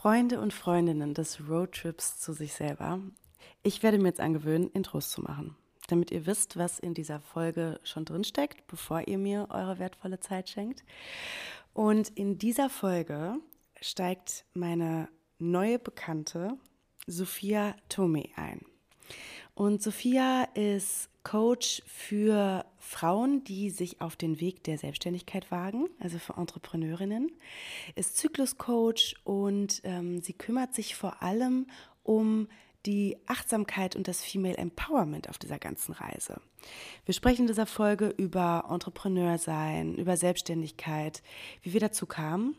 Freunde und Freundinnen des Roadtrips zu sich selber, ich werde mir jetzt angewöhnen, Intros zu machen, damit ihr wisst, was in dieser Folge schon drinsteckt, bevor ihr mir eure wertvolle Zeit schenkt. Und in dieser Folge steigt meine neue Bekannte Sophia Tome ein. Und Sophia ist Coach für Frauen, die sich auf den Weg der Selbstständigkeit wagen, also für Entrepreneurinnen, ist Zykluscoach und ähm, sie kümmert sich vor allem um die Achtsamkeit und das Female Empowerment auf dieser ganzen Reise. Wir sprechen in dieser Folge über Entrepreneursein, über Selbstständigkeit, wie wir dazu kamen.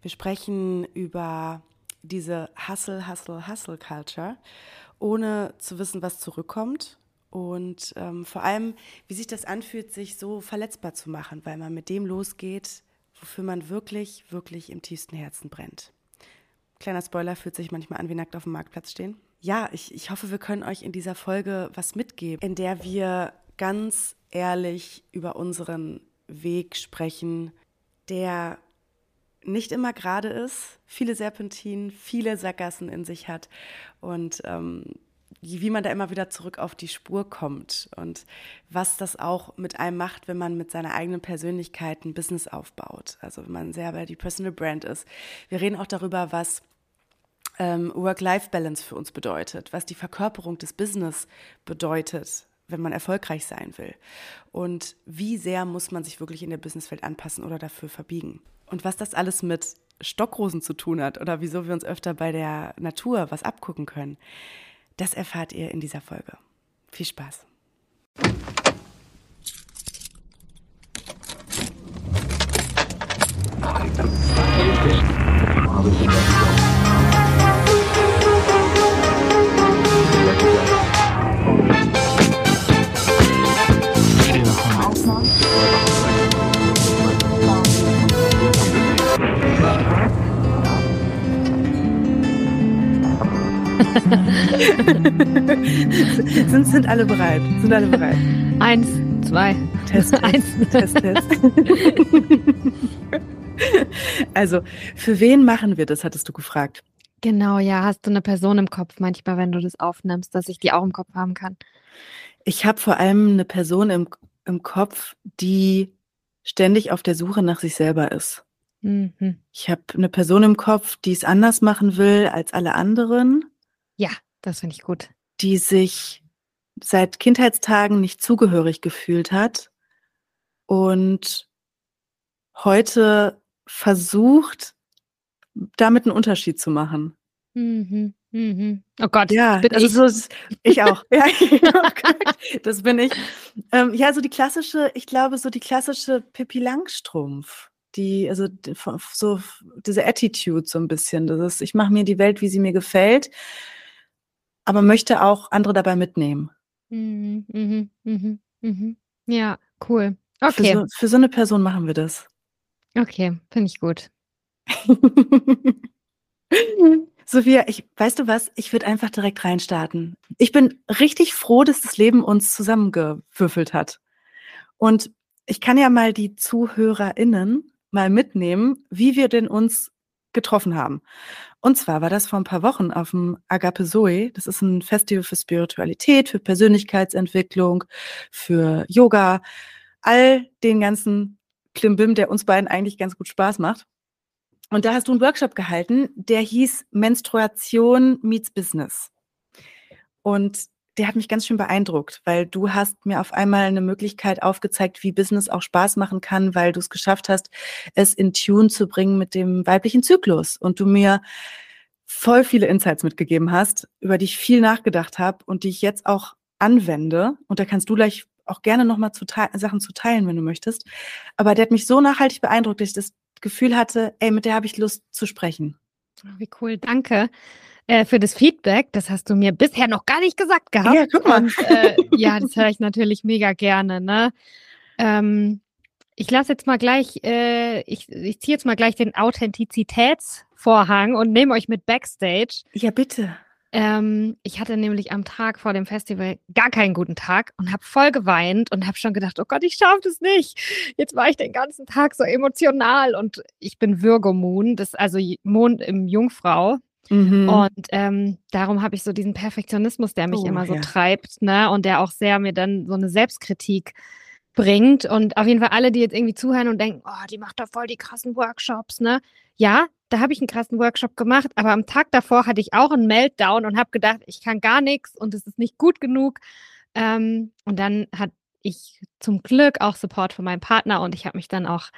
Wir sprechen über diese Hustle, Hustle, Hustle Culture, ohne zu wissen, was zurückkommt und ähm, vor allem, wie sich das anfühlt, sich so verletzbar zu machen, weil man mit dem losgeht, wofür man wirklich, wirklich im tiefsten Herzen brennt. Kleiner Spoiler, fühlt sich manchmal an wie nackt auf dem Marktplatz stehen. Ja, ich, ich hoffe, wir können euch in dieser Folge was mitgeben, in der wir ganz ehrlich über unseren Weg sprechen, der nicht immer gerade ist, viele Serpentinen, viele Sackgassen in sich hat und ähm, wie man da immer wieder zurück auf die Spur kommt und was das auch mit einem macht, wenn man mit seiner eigenen Persönlichkeit ein Business aufbaut. Also wenn man selber die Personal Brand ist. Wir reden auch darüber, was ähm, Work-Life-Balance für uns bedeutet, was die Verkörperung des Business bedeutet, wenn man erfolgreich sein will. Und wie sehr muss man sich wirklich in der Businesswelt anpassen oder dafür verbiegen. Und was das alles mit Stockrosen zu tun hat oder wieso wir uns öfter bei der Natur was abgucken können. Das erfahrt ihr in dieser Folge. Viel Spaß. sind, sind alle bereit? Sind alle bereit? Eins, zwei. Test, Test. Eins. Test, Test. also, für wen machen wir das, hattest du gefragt. Genau, ja. Hast du eine Person im Kopf manchmal, wenn du das aufnimmst, dass ich die auch im Kopf haben kann? Ich habe vor allem eine Person im, im Kopf, die ständig auf der Suche nach sich selber ist. Mhm. Ich habe eine Person im Kopf, die es anders machen will als alle anderen. Ja, das finde ich gut. Die sich seit Kindheitstagen nicht zugehörig gefühlt hat und heute versucht, damit einen Unterschied zu machen. Mhm, mhm. Oh Gott, ja, also ich? so ich auch. ja, das bin ich. Ähm, ja, so die klassische, ich glaube, so die klassische Pippi Langstrumpf die, also so diese Attitude so ein bisschen. Das ist, ich mache mir die Welt, wie sie mir gefällt, aber möchte auch andere dabei mitnehmen. Mhm, mhm, mhm, mhm. Ja, cool. Okay. Für so, für so eine Person machen wir das. Okay, finde ich gut. Sophia, ich, weißt du was? Ich würde einfach direkt reinstarten. Ich bin richtig froh, dass das Leben uns zusammengewürfelt hat. Und ich kann ja mal die ZuhörerInnen mal mitnehmen, wie wir denn uns getroffen haben. Und zwar war das vor ein paar Wochen auf dem Agape Zoe. Das ist ein Festival für Spiritualität, für Persönlichkeitsentwicklung, für Yoga, all den ganzen Klimbim, der uns beiden eigentlich ganz gut Spaß macht. Und da hast du einen Workshop gehalten, der hieß Menstruation meets Business. Und der hat mich ganz schön beeindruckt, weil du hast mir auf einmal eine Möglichkeit aufgezeigt, wie Business auch Spaß machen kann, weil du es geschafft hast, es in Tune zu bringen mit dem weiblichen Zyklus und du mir voll viele Insights mitgegeben hast, über die ich viel nachgedacht habe und die ich jetzt auch anwende. Und da kannst du gleich auch gerne nochmal zu Sachen zu teilen, wenn du möchtest. Aber der hat mich so nachhaltig beeindruckt, dass ich das Gefühl hatte, ey, mit der habe ich Lust zu sprechen. Wie cool, danke äh, für das Feedback. Das hast du mir bisher noch gar nicht gesagt gehabt. Ja, guck mal. Und, äh, ja, das höre ich natürlich mega gerne. Ne? Ähm, ich lasse jetzt mal gleich, äh, ich, ich ziehe jetzt mal gleich den Authentizitätsvorhang und nehme euch mit Backstage. Ja, bitte. Ähm, ich hatte nämlich am Tag vor dem Festival gar keinen guten Tag und habe voll geweint und habe schon gedacht, oh Gott, ich schaffe das nicht. Jetzt war ich den ganzen Tag so emotional und ich bin Virgo Moon, das also Mond im Jungfrau. Mhm. Und ähm, darum habe ich so diesen Perfektionismus, der mich oh, immer so ja. treibt, ne? Und der auch sehr mir dann so eine Selbstkritik bringt. Und auf jeden Fall alle, die jetzt irgendwie zuhören und denken, oh, die macht da voll die krassen Workshops, ne? Ja, da habe ich einen krassen Workshop gemacht, aber am Tag davor hatte ich auch einen Meltdown und habe gedacht, ich kann gar nichts und es ist nicht gut genug. Ähm, und dann hat ich zum Glück auch Support von meinem Partner und ich habe mich dann auch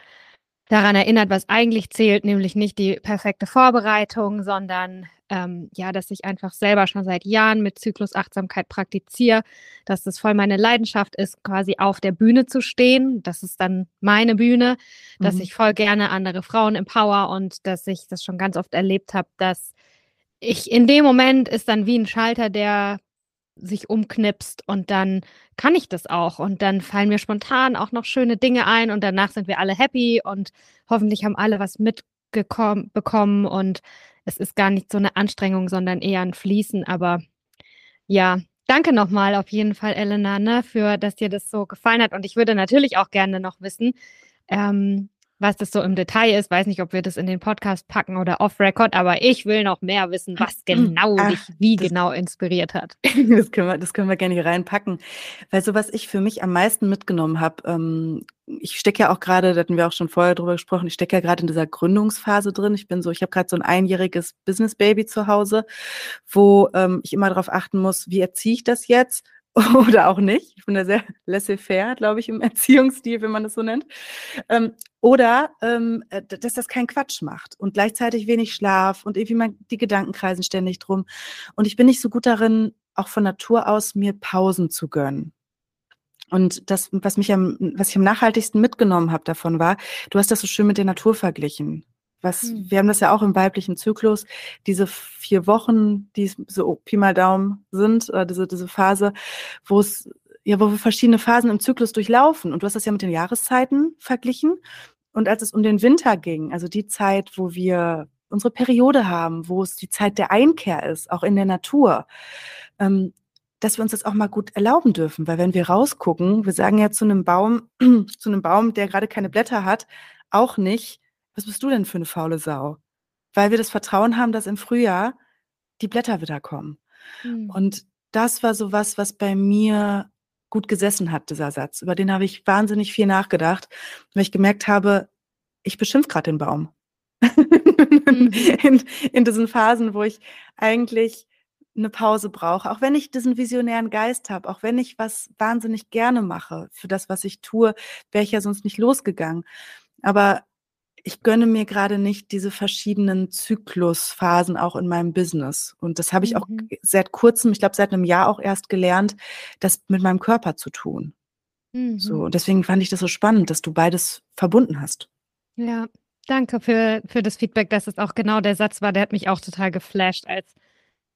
daran erinnert, was eigentlich zählt, nämlich nicht die perfekte Vorbereitung, sondern ähm, ja, dass ich einfach selber schon seit Jahren mit Zyklusachtsamkeit praktiziere, dass das voll meine Leidenschaft ist, quasi auf der Bühne zu stehen. Das ist dann meine Bühne, mhm. dass ich voll gerne andere Frauen empower und dass ich das schon ganz oft erlebt habe, dass ich in dem Moment ist dann wie ein Schalter, der sich umknipst und dann kann ich das auch und dann fallen mir spontan auch noch schöne Dinge ein und danach sind wir alle happy und hoffentlich haben alle was mitbekommen und es ist gar nicht so eine Anstrengung, sondern eher ein Fließen. Aber ja, danke nochmal auf jeden Fall, Elena, ne, für dass dir das so gefallen hat. Und ich würde natürlich auch gerne noch wissen, ähm, was das so im Detail ist. Weiß nicht, ob wir das in den Podcast packen oder off-Record, aber ich will noch mehr wissen, was genau Ach, dich wie genau inspiriert hat. Das können, wir, das können wir gerne hier reinpacken. Weil so, was ich für mich am meisten mitgenommen habe, ähm, ich stecke ja auch gerade, da hatten wir auch schon vorher drüber gesprochen, ich stecke ja gerade in dieser Gründungsphase drin. Ich bin so, ich habe gerade so ein einjähriges Business-Baby zu Hause, wo ähm, ich immer darauf achten muss, wie erziehe ich das jetzt? oder auch nicht. Ich bin da sehr laissez-faire, glaube ich, im Erziehungsstil, wenn man das so nennt. Ähm, oder ähm, äh, dass das keinen Quatsch macht und gleichzeitig wenig Schlaf und irgendwie mal die Gedanken kreisen ständig drum. Und ich bin nicht so gut darin, auch von Natur aus mir Pausen zu gönnen. Und das, was mich am, was ich am nachhaltigsten mitgenommen habe davon war, du hast das so schön mit der Natur verglichen. Was, mhm. wir haben das ja auch im weiblichen Zyklus, diese vier Wochen, die so Pi mal Daumen sind, oder diese, diese Phase, wo es, ja, wo wir verschiedene Phasen im Zyklus durchlaufen. Und du hast das ja mit den Jahreszeiten verglichen. Und als es um den Winter ging, also die Zeit, wo wir unsere Periode haben, wo es die Zeit der Einkehr ist, auch in der Natur, ähm, dass wir uns das auch mal gut erlauben dürfen. Weil wenn wir rausgucken, wir sagen ja zu einem Baum, zu einem Baum, der gerade keine Blätter hat, auch nicht, was bist du denn für eine faule Sau? Weil wir das Vertrauen haben, dass im Frühjahr die Blätter wieder kommen. Mhm. Und das war so was, was bei mir gut gesessen hat, dieser Satz. Über den habe ich wahnsinnig viel nachgedacht, weil ich gemerkt habe, ich beschimpfe gerade den Baum. mhm. in, in diesen Phasen, wo ich eigentlich eine Pause brauche, auch wenn ich diesen visionären Geist habe, auch wenn ich was wahnsinnig gerne mache für das, was ich tue, wäre ich ja sonst nicht losgegangen. Aber ich gönne mir gerade nicht diese verschiedenen Zyklusphasen auch in meinem Business. Und das habe ich auch mhm. seit kurzem, ich glaube seit einem Jahr auch erst gelernt, das mit meinem Körper zu tun. Mhm. So, und deswegen fand ich das so spannend, dass du beides verbunden hast. Ja, danke für, für das Feedback, dass es auch genau der Satz war, der hat mich auch total geflasht, als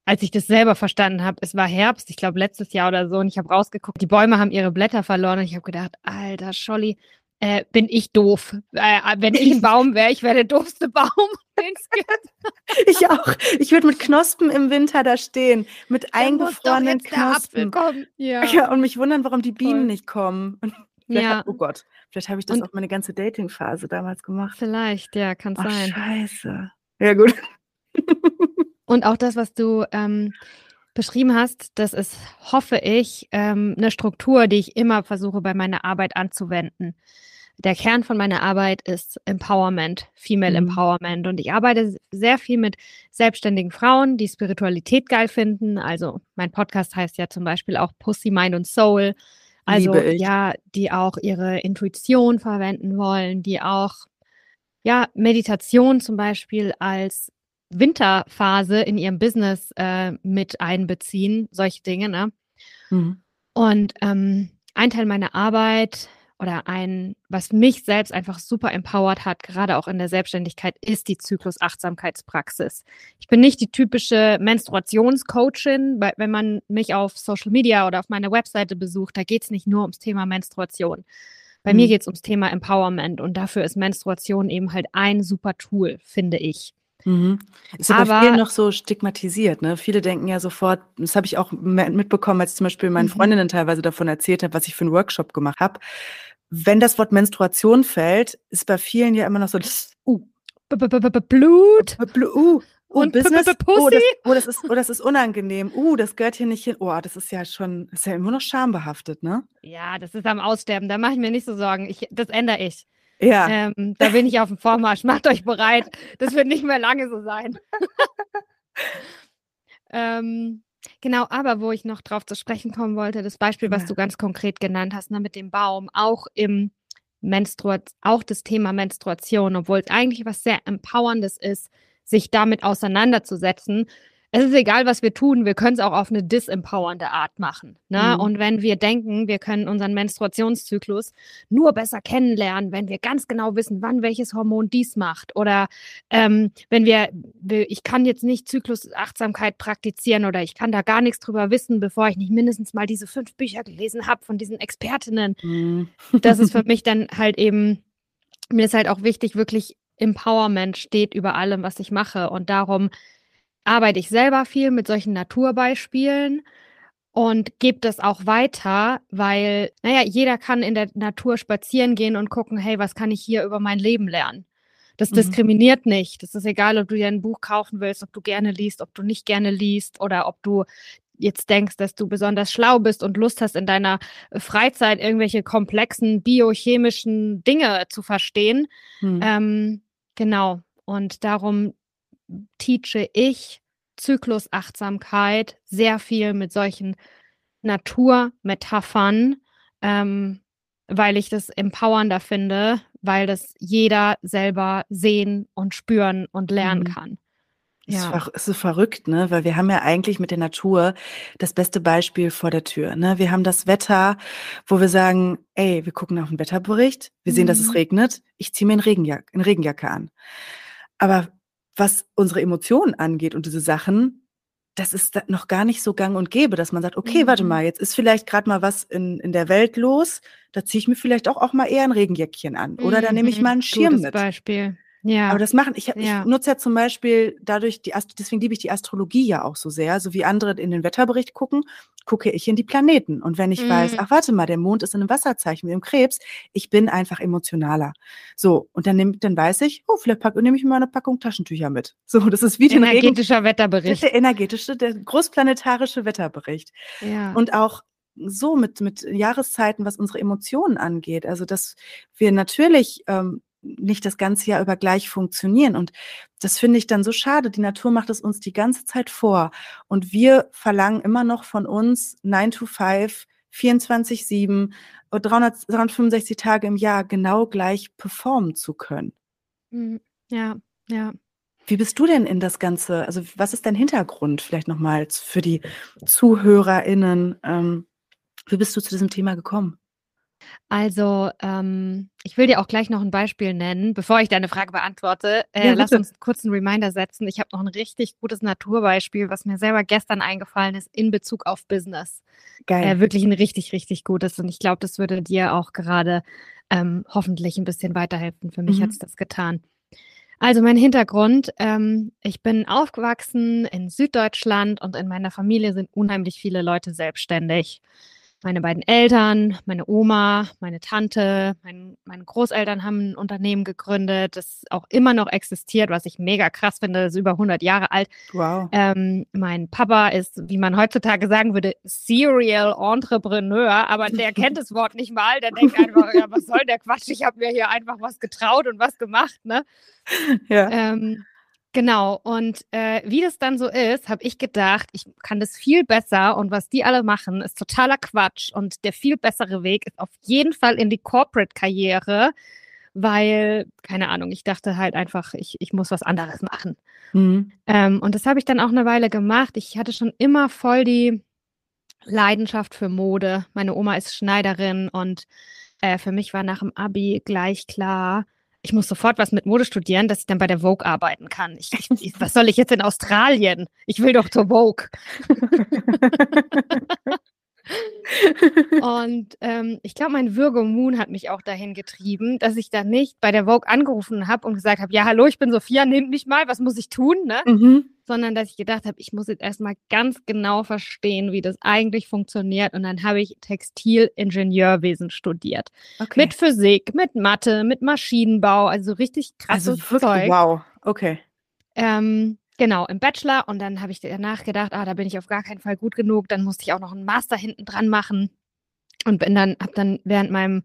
als ich das selber verstanden habe, es war Herbst, ich glaube letztes Jahr oder so, und ich habe rausgeguckt, die Bäume haben ihre Blätter verloren und ich habe gedacht, alter Scholli, äh, bin ich doof. Äh, wenn ich ein Baum wäre, ich wäre der doofste Baum, den es gibt. ich auch. Ich würde mit Knospen im Winter da stehen, mit eingefrorenen Knospen. Ja. ja. und mich wundern, warum die Bienen Voll. nicht kommen. ja. Hab, oh Gott, vielleicht habe ich das und auch meine ganze Dating-Phase damals gemacht. Vielleicht, ja, kann Ach, sein. Scheiße. Ja, gut. und auch das, was du ähm, beschrieben hast, das ist, hoffe ich, ähm, eine Struktur, die ich immer versuche bei meiner Arbeit anzuwenden. Der Kern von meiner Arbeit ist Empowerment, Female mhm. Empowerment. Und ich arbeite sehr viel mit selbstständigen Frauen, die Spiritualität geil finden. Also mein Podcast heißt ja zum Beispiel auch Pussy, Mind und Soul. Also ja, die auch ihre Intuition verwenden wollen, die auch ja, Meditation zum Beispiel als Winterphase in ihrem Business äh, mit einbeziehen, solche Dinge. Ne? Mhm. Und ähm, ein Teil meiner Arbeit oder ein, was mich selbst einfach super empowert hat, gerade auch in der Selbstständigkeit, ist die Zyklus-Achtsamkeitspraxis. Ich bin nicht die typische Menstruationscoachin, weil wenn man mich auf Social Media oder auf meiner Webseite besucht, da geht es nicht nur ums Thema Menstruation. Bei mhm. mir geht es ums Thema Empowerment und dafür ist Menstruation eben halt ein super Tool, finde ich. Mhm. Ist aber, aber vielen noch so stigmatisiert, ne? Viele denken ja sofort, das habe ich auch mitbekommen, als ich zum Beispiel meinen mhm. Freundinnen teilweise davon erzählt habe, was ich für einen Workshop gemacht habe. Wenn das Wort Menstruation fällt, ist bei vielen ja immer noch so, uh, Blut. Uh, und Business. Oh das, oh, das ist, oh, das ist unangenehm. Uh, das gehört hier nicht hin. Oh, das ist ja schon, ist ja immer noch schambehaftet, ne? Ja, das ist am Aussterben. Da mache ich mir nicht so Sorgen. Ich, das ändere ich. Ja. Ähm, da bin ich auf dem Vormarsch. Macht euch bereit. Das wird nicht mehr lange so sein. ähm, genau, aber wo ich noch drauf zu sprechen kommen wollte, das Beispiel, was ja. du ganz konkret genannt hast, ne, mit dem Baum, auch im Menstruat, auch das Thema Menstruation, obwohl es eigentlich was sehr Empowerndes ist, sich damit auseinanderzusetzen, es ist egal, was wir tun, wir können es auch auf eine disempowernde Art machen. Ne? Mhm. Und wenn wir denken, wir können unseren Menstruationszyklus nur besser kennenlernen, wenn wir ganz genau wissen, wann welches Hormon dies macht. Oder ähm, wenn wir, ich kann jetzt nicht Zyklusachtsamkeit praktizieren oder ich kann da gar nichts drüber wissen, bevor ich nicht mindestens mal diese fünf Bücher gelesen habe von diesen Expertinnen. Mhm. Das ist für mich dann halt eben, mir ist halt auch wichtig, wirklich Empowerment steht über allem, was ich mache. Und darum arbeite ich selber viel mit solchen Naturbeispielen und gebe das auch weiter, weil, naja, jeder kann in der Natur spazieren gehen und gucken, hey, was kann ich hier über mein Leben lernen? Das mhm. diskriminiert nicht. Das ist egal, ob du dir ein Buch kaufen willst, ob du gerne liest, ob du nicht gerne liest oder ob du jetzt denkst, dass du besonders schlau bist und Lust hast, in deiner Freizeit irgendwelche komplexen biochemischen Dinge zu verstehen. Mhm. Ähm, genau. Und darum teache ich Zyklusachtsamkeit sehr viel mit solchen Naturmetaphern, ähm, weil ich das empowernder finde, weil das jeder selber sehen und spüren und lernen mhm. kann. Ja. Ist so verrückt, ne? Weil wir haben ja eigentlich mit der Natur das beste Beispiel vor der Tür. Ne? Wir haben das Wetter, wo wir sagen, ey, wir gucken auf den Wetterbericht, wir sehen, dass es mhm. regnet, ich ziehe mir eine Regenjacke, eine Regenjacke an. Aber was unsere Emotionen angeht und diese Sachen, das ist noch gar nicht so gang und gäbe, dass man sagt, okay, mhm. warte mal, jetzt ist vielleicht gerade mal was in, in der Welt los, da ziehe ich mir vielleicht auch, auch mal eher ein Regenjäckchen an. Oder da nehme ich mhm. mal einen Schirm Gutes mit. Beispiel. Ja. Aber das machen, ich, ja. ich nutze ja zum Beispiel dadurch die, deswegen liebe ich die Astrologie ja auch so sehr, so wie andere in den Wetterbericht gucken, gucke ich in die Planeten. Und wenn ich mhm. weiß, ach warte mal, der Mond ist in einem Wasserzeichen wie im Krebs, ich bin einfach emotionaler. So, und dann, nehm, dann weiß ich, oh, vielleicht pack, nehme ich mir mal eine Packung Taschentücher mit. So, das ist wie der energetischer Wetterbericht. Der energetische, der großplanetarische Wetterbericht. Ja. Und auch so mit, mit Jahreszeiten, was unsere Emotionen angeht. Also, dass wir natürlich ähm, nicht das ganze Jahr über gleich funktionieren. Und das finde ich dann so schade. Die Natur macht es uns die ganze Zeit vor. Und wir verlangen immer noch von uns 9 to 5, 24, 7, 300, 365 Tage im Jahr genau gleich performen zu können. Hm, ja, ja. Wie bist du denn in das Ganze? Also, was ist dein Hintergrund vielleicht nochmals für die ZuhörerInnen? Ähm, wie bist du zu diesem Thema gekommen? Also, ähm, ich will dir auch gleich noch ein Beispiel nennen, bevor ich deine Frage beantworte. Äh, ja, lass uns kurz einen Reminder setzen. Ich habe noch ein richtig gutes Naturbeispiel, was mir selber gestern eingefallen ist in Bezug auf Business. Geil. Äh, wirklich ein richtig, richtig gutes. Und ich glaube, das würde dir auch gerade ähm, hoffentlich ein bisschen weiterhelfen. Für mich mhm. hat es das getan. Also mein Hintergrund, ähm, ich bin aufgewachsen in Süddeutschland und in meiner Familie sind unheimlich viele Leute selbstständig meine beiden Eltern, meine Oma, meine Tante, mein, meine Großeltern haben ein Unternehmen gegründet, das auch immer noch existiert, was ich mega krass finde, das ist über 100 Jahre alt. Wow. Ähm, mein Papa ist, wie man heutzutage sagen würde, Serial Entrepreneur, aber der kennt das Wort nicht mal, der denkt einfach, ja, was soll der Quatsch, ich habe mir hier einfach was getraut und was gemacht, ne? Ja. Ähm, Genau, und äh, wie das dann so ist, habe ich gedacht, ich kann das viel besser und was die alle machen, ist totaler Quatsch und der viel bessere Weg ist auf jeden Fall in die Corporate-Karriere, weil, keine Ahnung, ich dachte halt einfach, ich, ich muss was anderes machen. Mhm. Ähm, und das habe ich dann auch eine Weile gemacht. Ich hatte schon immer voll die Leidenschaft für Mode. Meine Oma ist Schneiderin und äh, für mich war nach dem Abi gleich klar, ich muss sofort was mit Mode studieren, dass ich dann bei der Vogue arbeiten kann. Ich, ich, was soll ich jetzt in Australien? Ich will doch zur Vogue. und ähm, ich glaube, mein Virgo Moon hat mich auch dahin getrieben, dass ich dann nicht bei der Vogue angerufen habe und gesagt habe, ja, hallo, ich bin Sophia, nehmt mich mal, was muss ich tun? Ne? Mhm. Sondern dass ich gedacht habe, ich muss jetzt erstmal ganz genau verstehen, wie das eigentlich funktioniert. Und dann habe ich Textilingenieurwesen studiert. Okay. Mit Physik, mit Mathe, mit Maschinenbau, also richtig krasses also wirklich, Zeug. Wow, okay. Ähm, Genau, im Bachelor und dann habe ich danach gedacht, ah, da bin ich auf gar keinen Fall gut genug. Dann musste ich auch noch einen Master hinten dran machen und bin dann, habe dann während meinem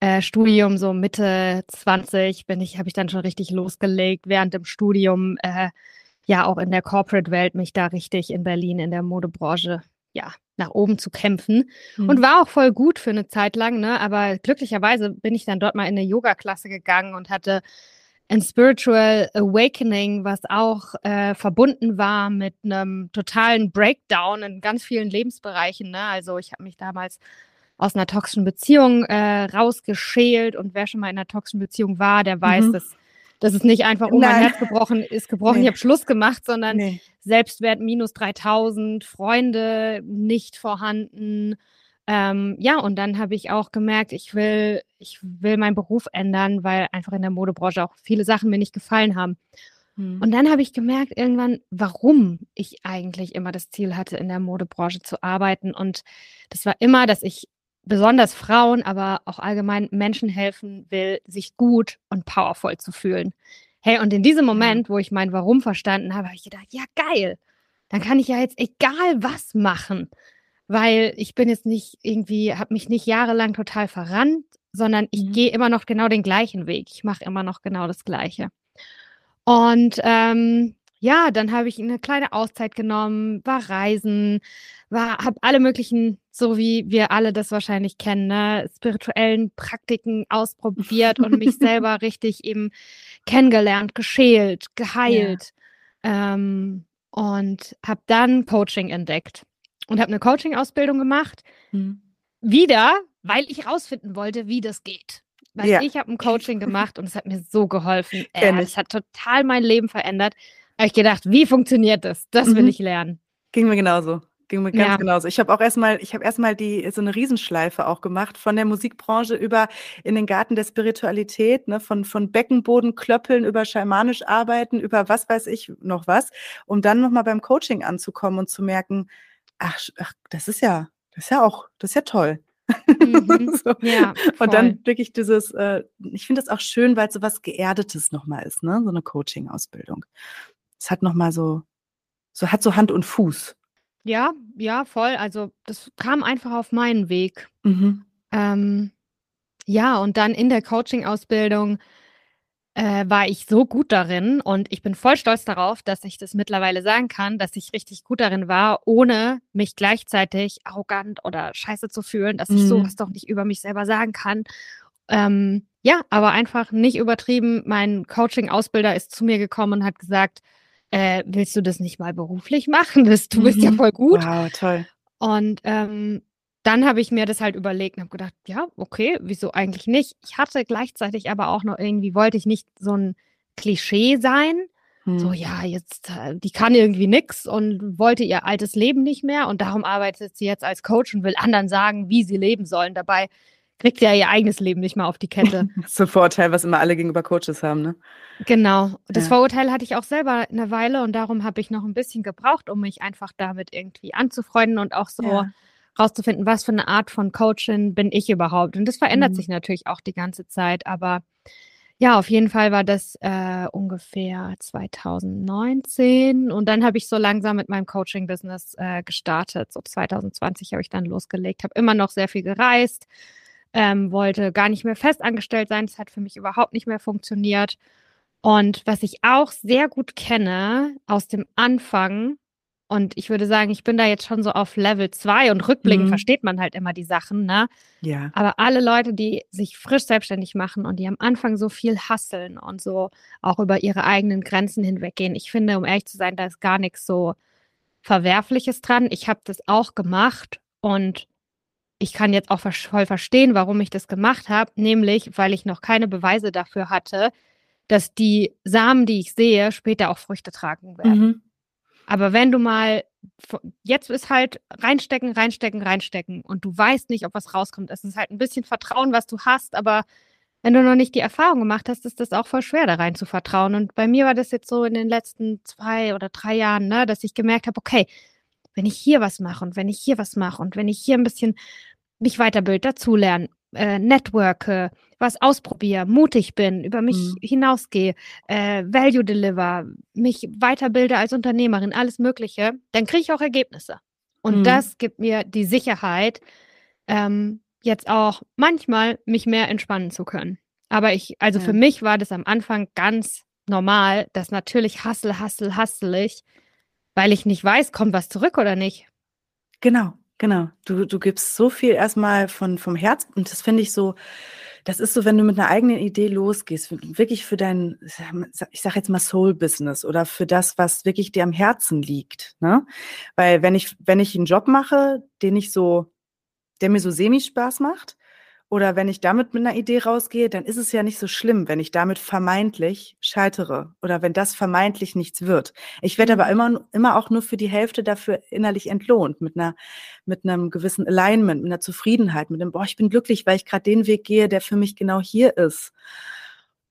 äh, Studium so Mitte 20 bin ich, habe ich dann schon richtig losgelegt, während dem Studium äh, ja auch in der Corporate-Welt mich da richtig in Berlin in der Modebranche ja nach oben zu kämpfen mhm. und war auch voll gut für eine Zeit lang, ne? Aber glücklicherweise bin ich dann dort mal in eine Yoga-Klasse gegangen und hatte ein Spiritual Awakening, was auch äh, verbunden war mit einem totalen Breakdown in ganz vielen Lebensbereichen. Ne? Also ich habe mich damals aus einer toxischen Beziehung äh, rausgeschält und wer schon mal in einer toxischen Beziehung war, der weiß, mhm. dass, dass es nicht einfach, oh, mein Herz gebrochen ist, gebrochen, nee. ich habe Schluss gemacht, sondern nee. Selbstwert minus 3000, Freunde nicht vorhanden, ähm, ja, und dann habe ich auch gemerkt, ich will, ich will meinen Beruf ändern, weil einfach in der Modebranche auch viele Sachen mir nicht gefallen haben. Hm. Und dann habe ich gemerkt irgendwann, warum ich eigentlich immer das Ziel hatte, in der Modebranche zu arbeiten. Und das war immer, dass ich besonders Frauen, aber auch allgemein Menschen helfen will, sich gut und powervoll zu fühlen. Hey, und in diesem Moment, wo ich mein Warum verstanden habe, habe ich gedacht, ja geil, dann kann ich ja jetzt egal was machen weil ich bin jetzt nicht irgendwie, habe mich nicht jahrelang total verrannt, sondern ich mhm. gehe immer noch genau den gleichen Weg. Ich mache immer noch genau das Gleiche. Und ähm, ja, dann habe ich eine kleine Auszeit genommen, war reisen, war, habe alle möglichen, so wie wir alle das wahrscheinlich kennen, ne, spirituellen Praktiken ausprobiert und mich selber richtig eben kennengelernt, geschält, geheilt. Ja. Ähm, und habe dann Coaching entdeckt und habe eine Coaching-Ausbildung gemacht. Mhm. Wieder, weil ich rausfinden wollte, wie das geht. Weil ja. ich habe ein Coaching gemacht und es hat mir so geholfen. Äh, es hat total mein Leben verändert. Habe ich gedacht, wie funktioniert das? Das mhm. will ich lernen. Ging mir genauso. Ging mir ganz ja. genauso. Ich habe auch erstmal, ich habe erstmal die so eine Riesenschleife auch gemacht von der Musikbranche über in den Garten der Spiritualität, ne, von von Beckenboden klöppeln über schamanisch arbeiten, über was weiß ich noch was, um dann nochmal beim Coaching anzukommen und zu merken, ach, ach, das ist ja, das ist ja auch, das ist ja toll. Mhm. so. ja, und dann wirklich dieses, äh, ich finde das auch schön, weil es so was Geerdetes nochmal ist, ne? So eine Coaching-Ausbildung. Es hat nochmal so, so hat so Hand und Fuß. Ja, ja, voll. Also das kam einfach auf meinen Weg. Mhm. Ähm, ja, und dann in der Coaching-Ausbildung äh, war ich so gut darin und ich bin voll stolz darauf, dass ich das mittlerweile sagen kann, dass ich richtig gut darin war, ohne mich gleichzeitig arrogant oder scheiße zu fühlen, dass mhm. ich sowas doch nicht über mich selber sagen kann. Ähm, ja, aber einfach nicht übertrieben. Mein Coaching-Ausbilder ist zu mir gekommen und hat gesagt, äh, willst du das nicht mal beruflich machen? Das, du bist mhm. ja voll gut. Wow, toll. Und ähm, dann habe ich mir das halt überlegt und habe gedacht, ja, okay, wieso eigentlich nicht? Ich hatte gleichzeitig aber auch noch irgendwie, wollte ich nicht so ein Klischee sein. Hm. So, ja, jetzt, äh, die kann irgendwie nix und wollte ihr altes Leben nicht mehr und darum arbeitet sie jetzt als Coach und will anderen sagen, wie sie leben sollen. Dabei kriegt sie ja ihr eigenes Leben nicht mal auf die Kette. das ist ein Vorurteil, was immer alle gegenüber Coaches haben, ne? Genau. Das ja. Vorurteil hatte ich auch selber eine Weile und darum habe ich noch ein bisschen gebraucht, um mich einfach damit irgendwie anzufreunden und auch so ja rauszufinden, was für eine Art von Coaching bin ich überhaupt. Und das verändert mhm. sich natürlich auch die ganze Zeit, aber ja, auf jeden Fall war das äh, ungefähr 2019 und dann habe ich so langsam mit meinem Coaching-Business äh, gestartet. So 2020 habe ich dann losgelegt, habe immer noch sehr viel gereist, ähm, wollte gar nicht mehr festangestellt sein. Das hat für mich überhaupt nicht mehr funktioniert. Und was ich auch sehr gut kenne aus dem Anfang, und ich würde sagen, ich bin da jetzt schon so auf Level 2 und rückblickend mhm. versteht man halt immer die Sachen, ne? Ja. Aber alle Leute, die sich frisch selbstständig machen und die am Anfang so viel hasseln und so auch über ihre eigenen Grenzen hinweggehen, ich finde, um ehrlich zu sein, da ist gar nichts so Verwerfliches dran. Ich habe das auch gemacht und ich kann jetzt auch voll verstehen, warum ich das gemacht habe, nämlich weil ich noch keine Beweise dafür hatte, dass die Samen, die ich sehe, später auch Früchte tragen werden. Mhm. Aber wenn du mal, jetzt ist halt reinstecken, reinstecken, reinstecken und du weißt nicht, ob was rauskommt. Es ist halt ein bisschen Vertrauen, was du hast, aber wenn du noch nicht die Erfahrung gemacht hast, ist das auch voll schwer, da rein zu vertrauen. Und bei mir war das jetzt so in den letzten zwei oder drei Jahren, ne, dass ich gemerkt habe, okay, wenn ich hier was mache und wenn ich hier was mache und wenn ich hier ein bisschen mich weiterbilde, dazulernen, äh, networke, was ausprobiere, mutig bin, über mich mhm. hinausgehe, äh, Value deliver, mich weiterbilde als Unternehmerin, alles Mögliche, dann kriege ich auch Ergebnisse. Und mhm. das gibt mir die Sicherheit, ähm, jetzt auch manchmal mich mehr entspannen zu können. Aber ich, also ja. für mich war das am Anfang ganz normal, dass natürlich hassel, hassel, hassel ich, weil ich nicht weiß, kommt was zurück oder nicht. Genau, genau. Du, du gibst so viel erstmal von, vom Herz und das finde ich so, das ist so, wenn du mit einer eigenen Idee losgehst, wirklich für dein, ich sage jetzt mal Soul-Business oder für das, was wirklich dir am Herzen liegt. Ne? Weil wenn ich, wenn ich einen Job mache, den ich so, der mir so semi-Spaß macht, oder wenn ich damit mit einer Idee rausgehe, dann ist es ja nicht so schlimm, wenn ich damit vermeintlich scheitere oder wenn das vermeintlich nichts wird. Ich werde aber mhm. immer, immer auch nur für die Hälfte dafür innerlich entlohnt, mit einer, mit einem gewissen Alignment, mit einer Zufriedenheit, mit dem, boah, ich bin glücklich, weil ich gerade den Weg gehe, der für mich genau hier ist.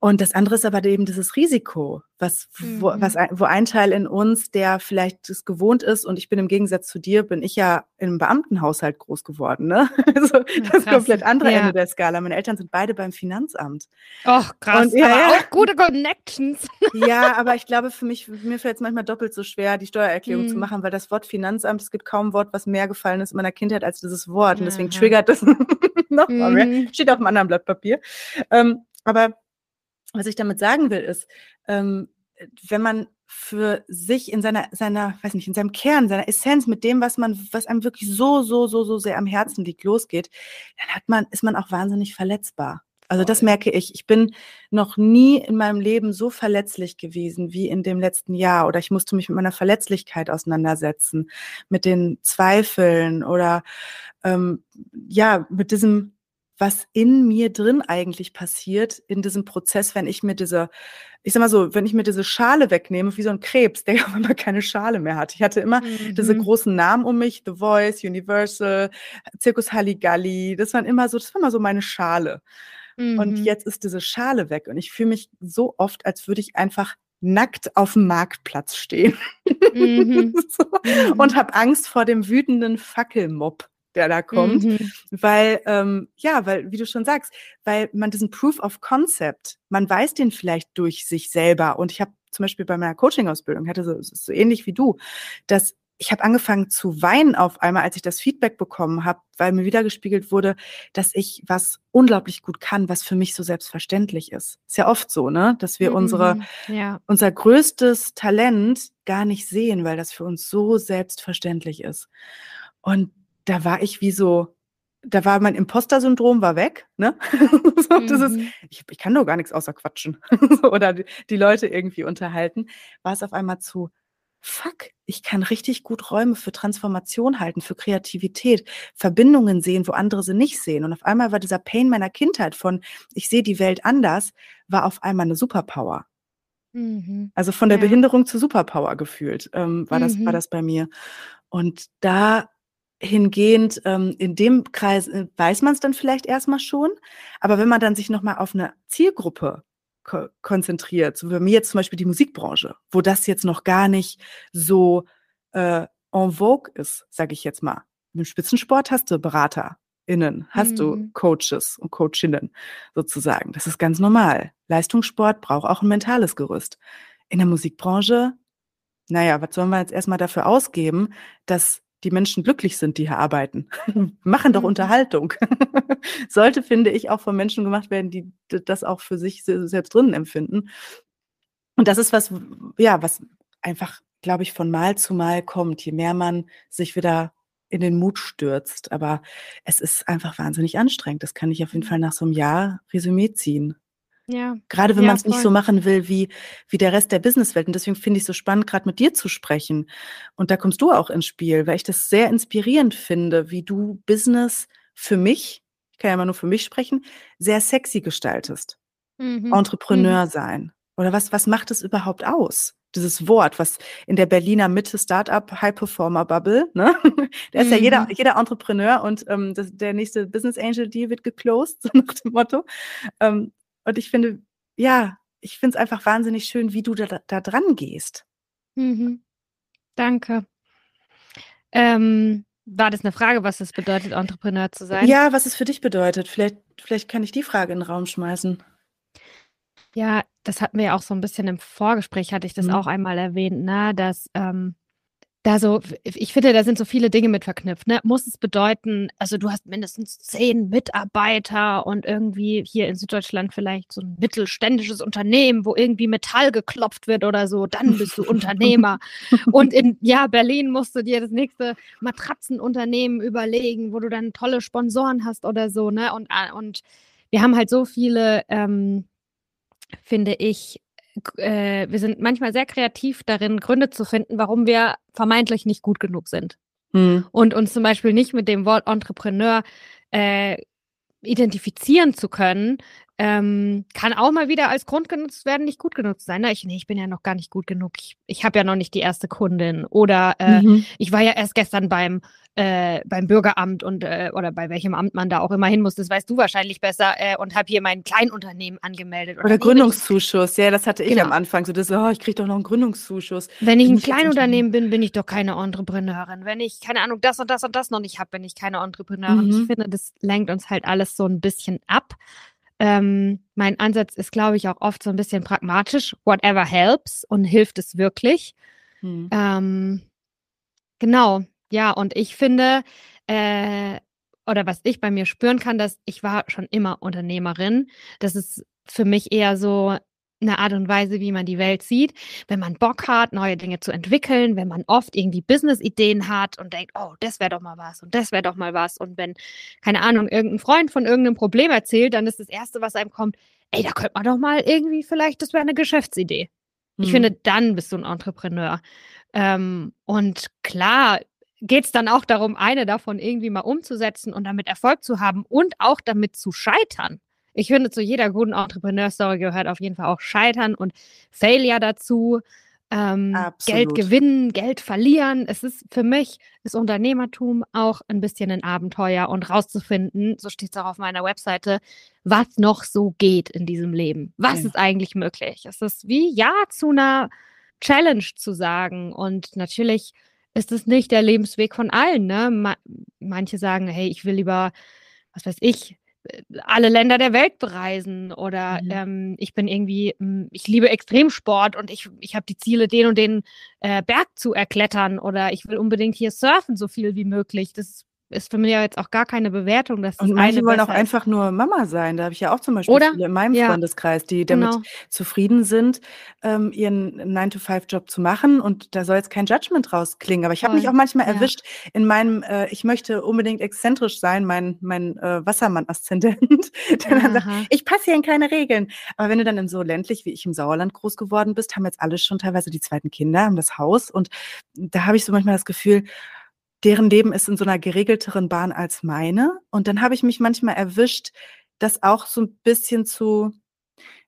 Und das andere ist aber eben dieses Risiko, was, mhm. wo, was, wo ein Teil in uns, der vielleicht es gewohnt ist, und ich bin im Gegensatz zu dir, bin ich ja im Beamtenhaushalt groß geworden. Ne? Also das ist komplett andere ja. Ende der Skala. Meine Eltern sind beide beim Finanzamt. Och, krass. Und, ja, aber ja. auch gute Connections. Ja, aber ich glaube, für mich, mir fällt es manchmal doppelt so schwer, die Steuererklärung mhm. zu machen, weil das Wort Finanzamt, es gibt kaum ein Wort, was mehr gefallen ist in meiner Kindheit als dieses Wort. Und deswegen triggert das noch mal mehr. Mhm. Steht auf einem anderen Blatt Papier. Ähm, aber was ich damit sagen will, ist, ähm, wenn man für sich in seiner, seiner, weiß nicht, in seinem Kern, seiner Essenz, mit dem, was man, was einem wirklich so, so, so, so sehr am Herzen liegt, losgeht, dann hat man, ist man auch wahnsinnig verletzbar. Also das merke ich. Ich bin noch nie in meinem Leben so verletzlich gewesen wie in dem letzten Jahr. Oder ich musste mich mit meiner Verletzlichkeit auseinandersetzen, mit den Zweifeln oder ähm, ja, mit diesem was in mir drin eigentlich passiert in diesem Prozess, wenn ich mir diese, ich sag mal so, wenn ich mir diese Schale wegnehme, wie so ein Krebs, der auf einmal keine Schale mehr hat. Ich hatte immer mhm. diese großen Namen um mich, The Voice, Universal, Zirkus Halligalli, das waren immer so, das war immer so meine Schale. Mhm. Und jetzt ist diese Schale weg und ich fühle mich so oft, als würde ich einfach nackt auf dem Marktplatz stehen mhm. so. Mhm. und habe Angst vor dem wütenden Fackelmob der da kommt, mhm. weil, ähm, ja, weil, wie du schon sagst, weil man diesen Proof of Concept, man weiß den vielleicht durch sich selber. Und ich habe zum Beispiel bei meiner Coaching-Ausbildung, hatte so, so ähnlich wie du, dass ich habe angefangen zu weinen auf einmal, als ich das Feedback bekommen habe, weil mir wieder gespiegelt wurde, dass ich was unglaublich gut kann, was für mich so selbstverständlich ist. Ist ja oft so, ne, dass wir mhm. unsere ja. unser größtes Talent gar nicht sehen, weil das für uns so selbstverständlich ist. Und da war ich wie so, da war mein Imposter-Syndrom war weg, ne? so, mhm. das ist, mhm. ich, ich, kann doch gar nichts außer quatschen oder die, die, Leute irgendwie unterhalten. War es auf einmal zu, fuck, ich kann richtig gut Räume für Transformation halten, für Kreativität, Verbindungen sehen, wo andere sie nicht sehen. Und auf einmal war dieser Pain meiner Kindheit von, ich sehe die Welt anders, war auf einmal eine Superpower. Mhm. Also von der ja. Behinderung zu Superpower gefühlt, ähm, war, mhm. das, war mhm. das bei mir. Und da hingehend ähm, in dem Kreis äh, weiß man es dann vielleicht erstmal schon, aber wenn man dann sich nochmal auf eine Zielgruppe ko konzentriert, so wie bei mir jetzt zum Beispiel die Musikbranche, wo das jetzt noch gar nicht so äh, en vogue ist, sage ich jetzt mal. Im Spitzensport hast du BeraterInnen, hast mhm. du Coaches und Coachinnen sozusagen. Das ist ganz normal. Leistungssport braucht auch ein mentales Gerüst. In der Musikbranche, naja, was sollen wir jetzt erstmal dafür ausgeben, dass die Menschen glücklich sind, die hier arbeiten. Machen doch mhm. Unterhaltung. Sollte, finde ich, auch von Menschen gemacht werden, die das auch für sich selbst drinnen empfinden. Und das ist was, ja, was einfach, glaube ich, von Mal zu Mal kommt, je mehr man sich wieder in den Mut stürzt. Aber es ist einfach wahnsinnig anstrengend. Das kann ich auf jeden mhm. Fall nach so einem Jahr Resümee ziehen. Ja. Gerade wenn ja, man es nicht so machen will wie, wie der Rest der Businesswelt. Und deswegen finde ich es so spannend, gerade mit dir zu sprechen. Und da kommst du auch ins Spiel, weil ich das sehr inspirierend finde, wie du Business für mich, ich kann ja immer nur für mich sprechen, sehr sexy gestaltest. Mhm. Entrepreneur mhm. sein. Oder was, was macht es überhaupt aus? dieses Wort, was in der Berliner Mitte Startup High Performer Bubble, ne? Da ist mhm. ja jeder, mhm. jeder Entrepreneur und ähm, das, der nächste Business Angel Deal wird geclosed, so nach dem Motto. Ähm, und ich finde, ja, ich finde es einfach wahnsinnig schön, wie du da, da dran gehst. Mhm. Danke. Ähm, war das eine Frage, was es bedeutet, Entrepreneur zu sein? Ja, was es für dich bedeutet. Vielleicht, vielleicht kann ich die Frage in den Raum schmeißen. Ja, das hatten wir ja auch so ein bisschen im Vorgespräch, hatte ich das mhm. auch einmal erwähnt, ne, dass ähm, da so, ich finde, da sind so viele Dinge mit verknüpft. Ne? Muss es bedeuten, also du hast mindestens zehn Mitarbeiter und irgendwie hier in Süddeutschland vielleicht so ein mittelständisches Unternehmen, wo irgendwie Metall geklopft wird oder so, dann bist du Unternehmer. und in ja, Berlin musst du dir das nächste Matratzenunternehmen überlegen, wo du dann tolle Sponsoren hast oder so, ne? Und, äh, und wir haben halt so viele ähm, finde ich, äh, wir sind manchmal sehr kreativ darin, Gründe zu finden, warum wir vermeintlich nicht gut genug sind. Mhm. Und uns zum Beispiel nicht mit dem Wort Entrepreneur äh, identifizieren zu können, ähm, kann auch mal wieder als Grund genutzt werden, nicht gut genug zu sein. Na, ich, nee, ich bin ja noch gar nicht gut genug. Ich, ich habe ja noch nicht die erste Kundin. Oder äh, mhm. ich war ja erst gestern beim äh, beim Bürgeramt und äh, oder bei welchem Amt man da auch immer hin muss, das weißt du wahrscheinlich besser äh, und habe hier mein Kleinunternehmen angemeldet. Oder, oder Gründungszuschuss, ja, das hatte ich genau. am Anfang, so das, oh, ich kriege doch noch einen Gründungszuschuss. Wenn ich ein Kleinunternehmen bin, bin ich doch keine Entrepreneurin. Wenn ich, keine Ahnung, das und das und das noch nicht habe, bin ich keine Entrepreneurin. Mhm. Ich finde, das lenkt uns halt alles so ein bisschen ab. Ähm, mein Ansatz ist, glaube ich, auch oft so ein bisschen pragmatisch. Whatever helps und hilft es wirklich. Mhm. Ähm, genau, ja, und ich finde, äh, oder was ich bei mir spüren kann, dass ich war schon immer Unternehmerin. Das ist für mich eher so eine Art und Weise, wie man die Welt sieht. Wenn man Bock hat, neue Dinge zu entwickeln, wenn man oft irgendwie Business-Ideen hat und denkt, oh, das wäre doch mal was und das wäre doch mal was. Und wenn, keine Ahnung, irgendein Freund von irgendeinem Problem erzählt, dann ist das Erste, was einem kommt, ey, da könnte man doch mal irgendwie vielleicht, das wäre eine Geschäftsidee. Ich hm. finde, dann bist du ein Entrepreneur. Ähm, und klar, geht es dann auch darum, eine davon irgendwie mal umzusetzen und damit Erfolg zu haben und auch damit zu scheitern. Ich finde, zu jeder guten Entrepreneur-Story gehört auf jeden Fall auch Scheitern und Failure dazu. Ähm, Geld gewinnen, Geld verlieren. Es ist für mich ist Unternehmertum auch ein bisschen ein Abenteuer und rauszufinden, so steht es auch auf meiner Webseite, was noch so geht in diesem Leben. Was ja. ist eigentlich möglich? Es ist wie Ja zu einer Challenge zu sagen und natürlich ist es nicht der Lebensweg von allen. Ne? Ma manche sagen, hey, ich will lieber, was weiß ich, alle Länder der Welt bereisen oder mhm. ähm, ich bin irgendwie, hm, ich liebe Extremsport und ich, ich habe die Ziele, den und den äh, Berg zu erklettern oder ich will unbedingt hier surfen so viel wie möglich. Das ist für mich ja jetzt auch gar keine Bewertung. Dass und manche wollen auch ist. einfach nur Mama sein. Da habe ich ja auch zum Beispiel Oder? viele in meinem ja. Freundeskreis, die damit genau. zufrieden sind, ähm, ihren 9-to-5-Job zu machen. Und da soll jetzt kein Judgment rausklingen. Aber ich habe mich auch manchmal ja. erwischt in meinem, äh, ich möchte unbedingt exzentrisch sein, mein, mein äh, Wassermann-Aszendent. ich passe hier in keine Regeln. Aber wenn du dann in so ländlich wie ich im Sauerland groß geworden bist, haben jetzt alle schon teilweise die zweiten Kinder, haben das Haus. Und da habe ich so manchmal das Gefühl, deren Leben ist in so einer geregelteren Bahn als meine. Und dann habe ich mich manchmal erwischt, das auch so ein bisschen zu,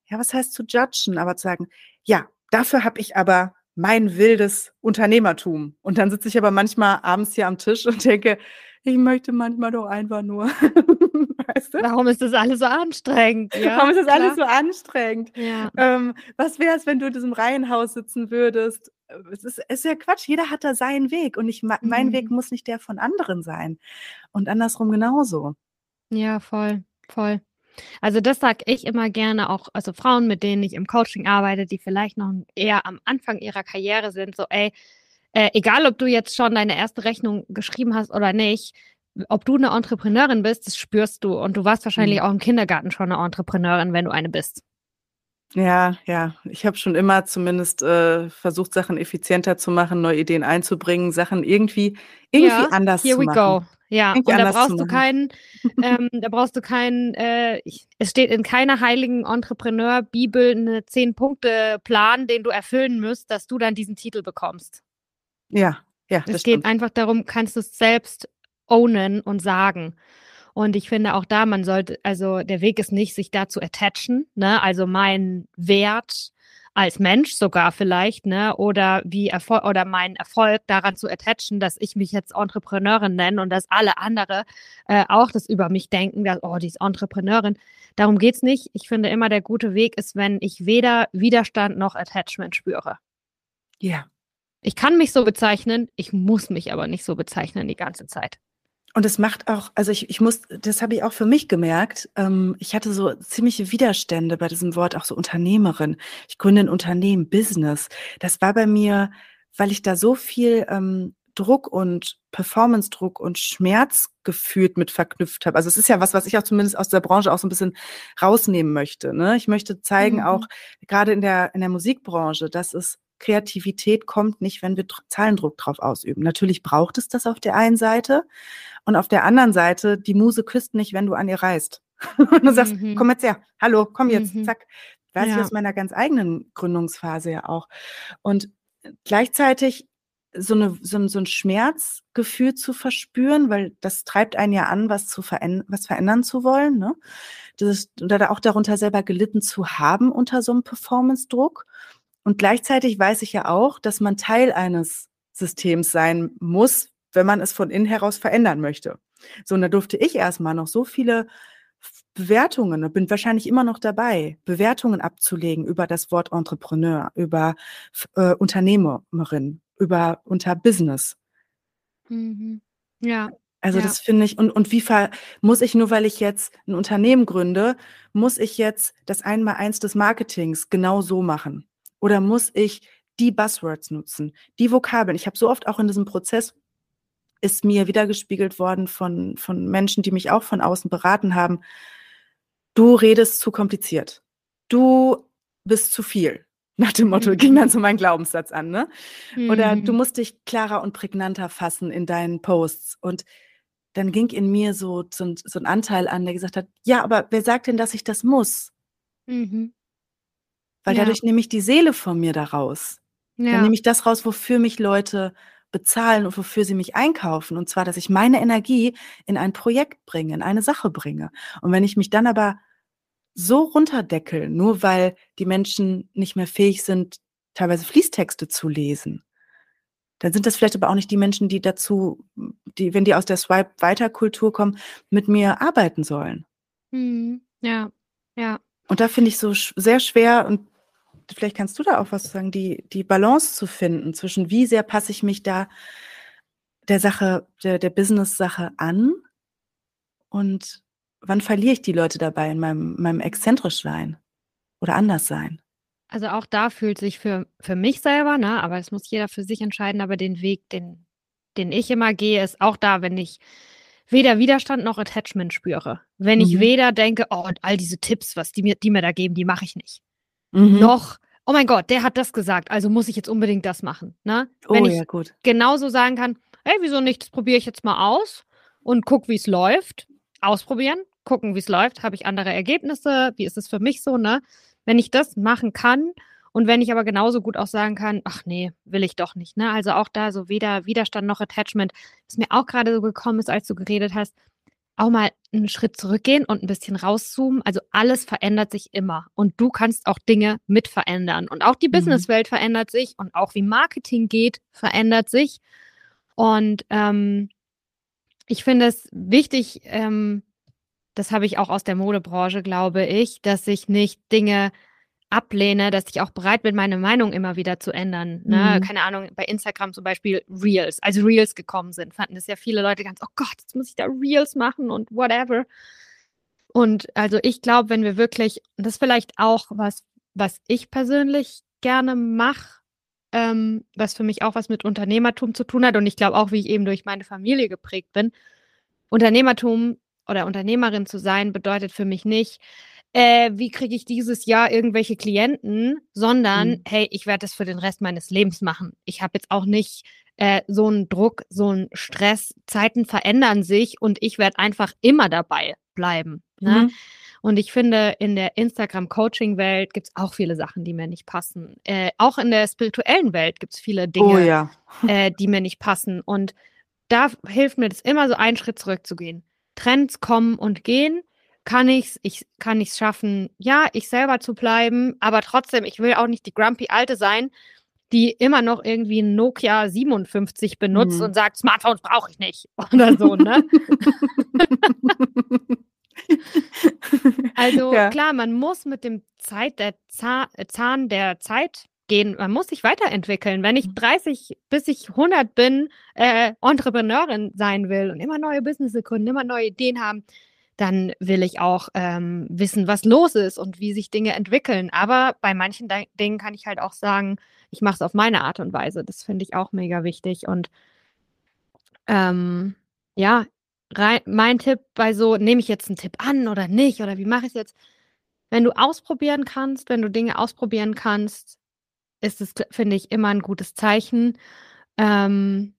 ja, was heißt zu judgen, aber zu sagen, ja, dafür habe ich aber mein wildes Unternehmertum. Und dann sitze ich aber manchmal abends hier am Tisch und denke, ich möchte manchmal doch einfach nur. weißt du? Warum ist das alles so anstrengend? Ja, Warum ist das klar. alles so anstrengend? Ja. Ähm, was wäre es, wenn du in diesem Reihenhaus sitzen würdest es ist, ist ja Quatsch, jeder hat da seinen Weg und ich, mein mhm. Weg muss nicht der von anderen sein. Und andersrum genauso. Ja, voll, voll. Also das sage ich immer gerne auch, also Frauen, mit denen ich im Coaching arbeite, die vielleicht noch eher am Anfang ihrer Karriere sind, so ey, äh, egal ob du jetzt schon deine erste Rechnung geschrieben hast oder nicht, ob du eine Entrepreneurin bist, das spürst du und du warst wahrscheinlich mhm. auch im Kindergarten schon eine Entrepreneurin, wenn du eine bist. Ja, ja. Ich habe schon immer zumindest äh, versucht, Sachen effizienter zu machen, neue Ideen einzubringen, Sachen irgendwie, irgendwie ja, anders here zu we machen. Go. Ja, irgendwie und da brauchst du keinen, ähm, da brauchst du keinen, äh, es steht in keiner heiligen Entrepreneur-Bibel eine Zehn-Punkte-Plan, den du erfüllen musst, dass du dann diesen Titel bekommst. Ja, ja. Es geht stimmt. einfach darum, kannst du es selbst ownen und sagen. Und ich finde auch da, man sollte, also der Weg ist nicht, sich da zu attachen, ne? Also mein Wert als Mensch sogar vielleicht, ne? Oder wie Erfolg oder mein Erfolg daran zu attachen, dass ich mich jetzt Entrepreneurin nenne und dass alle andere äh, auch das über mich denken, dass, oh, die ist Entrepreneurin. Darum geht's nicht. Ich finde immer, der gute Weg ist, wenn ich weder Widerstand noch Attachment spüre. Ja. Ich kann mich so bezeichnen, ich muss mich aber nicht so bezeichnen die ganze Zeit. Und es macht auch, also ich, ich muss, das habe ich auch für mich gemerkt. Ähm, ich hatte so ziemliche Widerstände bei diesem Wort, auch so Unternehmerin. Ich gründe ein Unternehmen, Business. Das war bei mir, weil ich da so viel ähm, Druck und Performance-Druck und Schmerz gefühlt mit verknüpft habe. Also es ist ja was, was ich auch zumindest aus der Branche auch so ein bisschen rausnehmen möchte. Ne? Ich möchte zeigen, mhm. auch gerade in der, in der Musikbranche, dass es Kreativität kommt nicht, wenn wir Zahlendruck drauf ausüben. Natürlich braucht es das auf der einen Seite und auf der anderen Seite, die Muse küsst nicht, wenn du an ihr reist. und du sagst, mhm. komm jetzt her, hallo, komm jetzt, mhm. zack. Weiß ja. ich aus meiner ganz eigenen Gründungsphase ja auch. Und gleichzeitig so, eine, so, ein, so ein Schmerzgefühl zu verspüren, weil das treibt einen ja an, was zu verändern, was verändern zu wollen. Ne? Das ist, oder auch darunter selber gelitten zu haben unter so einem Performance-Druck. Und gleichzeitig weiß ich ja auch, dass man Teil eines Systems sein muss, wenn man es von innen heraus verändern möchte. So, und da durfte ich erstmal noch so viele Bewertungen, bin wahrscheinlich immer noch dabei, Bewertungen abzulegen über das Wort Entrepreneur, über äh, Unternehmerin, über unter Business. Mhm. Ja. Also ja. das finde ich, und, und wie ver, muss ich nur, weil ich jetzt ein Unternehmen gründe, muss ich jetzt das Einmaleins des Marketings genau so machen? Oder muss ich die Buzzwords nutzen, die Vokabeln? Ich habe so oft auch in diesem Prozess ist mir wiedergespiegelt worden von, von Menschen, die mich auch von außen beraten haben. Du redest zu kompliziert. Du bist zu viel. Nach dem Motto ging dann so mein Glaubenssatz an, ne? Oder du mhm. musst dich klarer und prägnanter fassen in deinen Posts. Und dann ging in mir so, so, so ein Anteil an, der gesagt hat, ja, aber wer sagt denn, dass ich das muss? Mhm. Weil ja. dadurch nehme ich die Seele von mir daraus. Ja. Dann nehme ich das raus, wofür mich Leute bezahlen und wofür sie mich einkaufen. Und zwar, dass ich meine Energie in ein Projekt bringe, in eine Sache bringe. Und wenn ich mich dann aber so runterdeckel, nur weil die Menschen nicht mehr fähig sind, teilweise Fließtexte zu lesen, dann sind das vielleicht aber auch nicht die Menschen, die dazu, die, wenn die aus der Swipe-Weiter-Kultur kommen, mit mir arbeiten sollen. Hm, ja, ja. Und da finde ich so sehr schwer und vielleicht kannst du da auch was sagen, die, die Balance zu finden zwischen wie sehr passe ich mich da der Sache, der, der Business-Sache an und wann verliere ich die Leute dabei in meinem, meinem exzentrisch sein oder anders sein? Also auch da fühlt sich für, für mich selber, ne, aber das muss jeder für sich entscheiden, aber den Weg, den, den ich immer gehe, ist auch da, wenn ich weder Widerstand noch Attachment spüre. Wenn mhm. ich weder denke, oh, all diese Tipps, was die mir, die mir da geben, die mache ich nicht mhm. noch, oh mein Gott, der hat das gesagt, also muss ich jetzt unbedingt das machen. Ne? Wenn oh, ich ja, gut. genauso sagen kann, hey, wieso nicht, das probiere ich jetzt mal aus und guck, wie es läuft. Ausprobieren, gucken, wie es läuft. Habe ich andere Ergebnisse? Wie ist es für mich so, ne? Wenn ich das machen kann und wenn ich aber genauso gut auch sagen kann, ach nee, will ich doch nicht, ne? Also auch da so weder Widerstand noch Attachment, was mir auch gerade so gekommen ist, als du geredet hast, auch mal einen Schritt zurückgehen und ein bisschen rauszoomen. Also alles verändert sich immer und du kannst auch Dinge mit verändern. Und auch die mhm. Businesswelt verändert sich und auch wie Marketing geht, verändert sich. Und ähm, ich finde es wichtig, ähm, das habe ich auch aus der Modebranche, glaube ich, dass sich nicht Dinge ablehne, dass ich auch bereit bin, meine Meinung immer wieder zu ändern. Ne? Mhm. Keine Ahnung, bei Instagram zum Beispiel Reels, als Reels gekommen sind, fanden das ja viele Leute ganz, oh Gott, jetzt muss ich da Reels machen und whatever. Und also ich glaube, wenn wir wirklich, und das ist vielleicht auch was, was ich persönlich gerne mache, ähm, was für mich auch was mit Unternehmertum zu tun hat und ich glaube auch, wie ich eben durch meine Familie geprägt bin. Unternehmertum oder Unternehmerin zu sein bedeutet für mich nicht, äh, wie kriege ich dieses Jahr irgendwelche Klienten, sondern mhm. hey, ich werde das für den Rest meines Lebens machen. Ich habe jetzt auch nicht äh, so einen Druck, so einen Stress. Zeiten verändern sich und ich werde einfach immer dabei bleiben. Ne? Mhm. Und ich finde, in der Instagram-Coaching-Welt gibt es auch viele Sachen, die mir nicht passen. Äh, auch in der spirituellen Welt gibt es viele Dinge, oh, ja. äh, die mir nicht passen. Und da hilft mir das immer so einen Schritt zurückzugehen. Trends kommen und gehen kann ich's, ich kann ich's schaffen, ja, ich selber zu bleiben, aber trotzdem, ich will auch nicht die grumpy Alte sein, die immer noch irgendwie ein Nokia 57 benutzt mhm. und sagt, Smartphones brauche ich nicht oder so, ne? also ja. klar, man muss mit dem Zeit der Zahn, Zahn der Zeit gehen. Man muss sich weiterentwickeln. Wenn ich 30 mhm. bis ich 100 bin, äh, Entrepreneurin sein will und immer neue Business gründen, immer neue Ideen haben, dann will ich auch ähm, wissen, was los ist und wie sich Dinge entwickeln. Aber bei manchen De Dingen kann ich halt auch sagen, ich mache es auf meine Art und Weise. Das finde ich auch mega wichtig. Und ähm, ja, mein Tipp bei so, nehme ich jetzt einen Tipp an oder nicht? Oder wie mache ich es jetzt? Wenn du ausprobieren kannst, wenn du Dinge ausprobieren kannst, ist es, finde ich, immer ein gutes Zeichen. Ähm,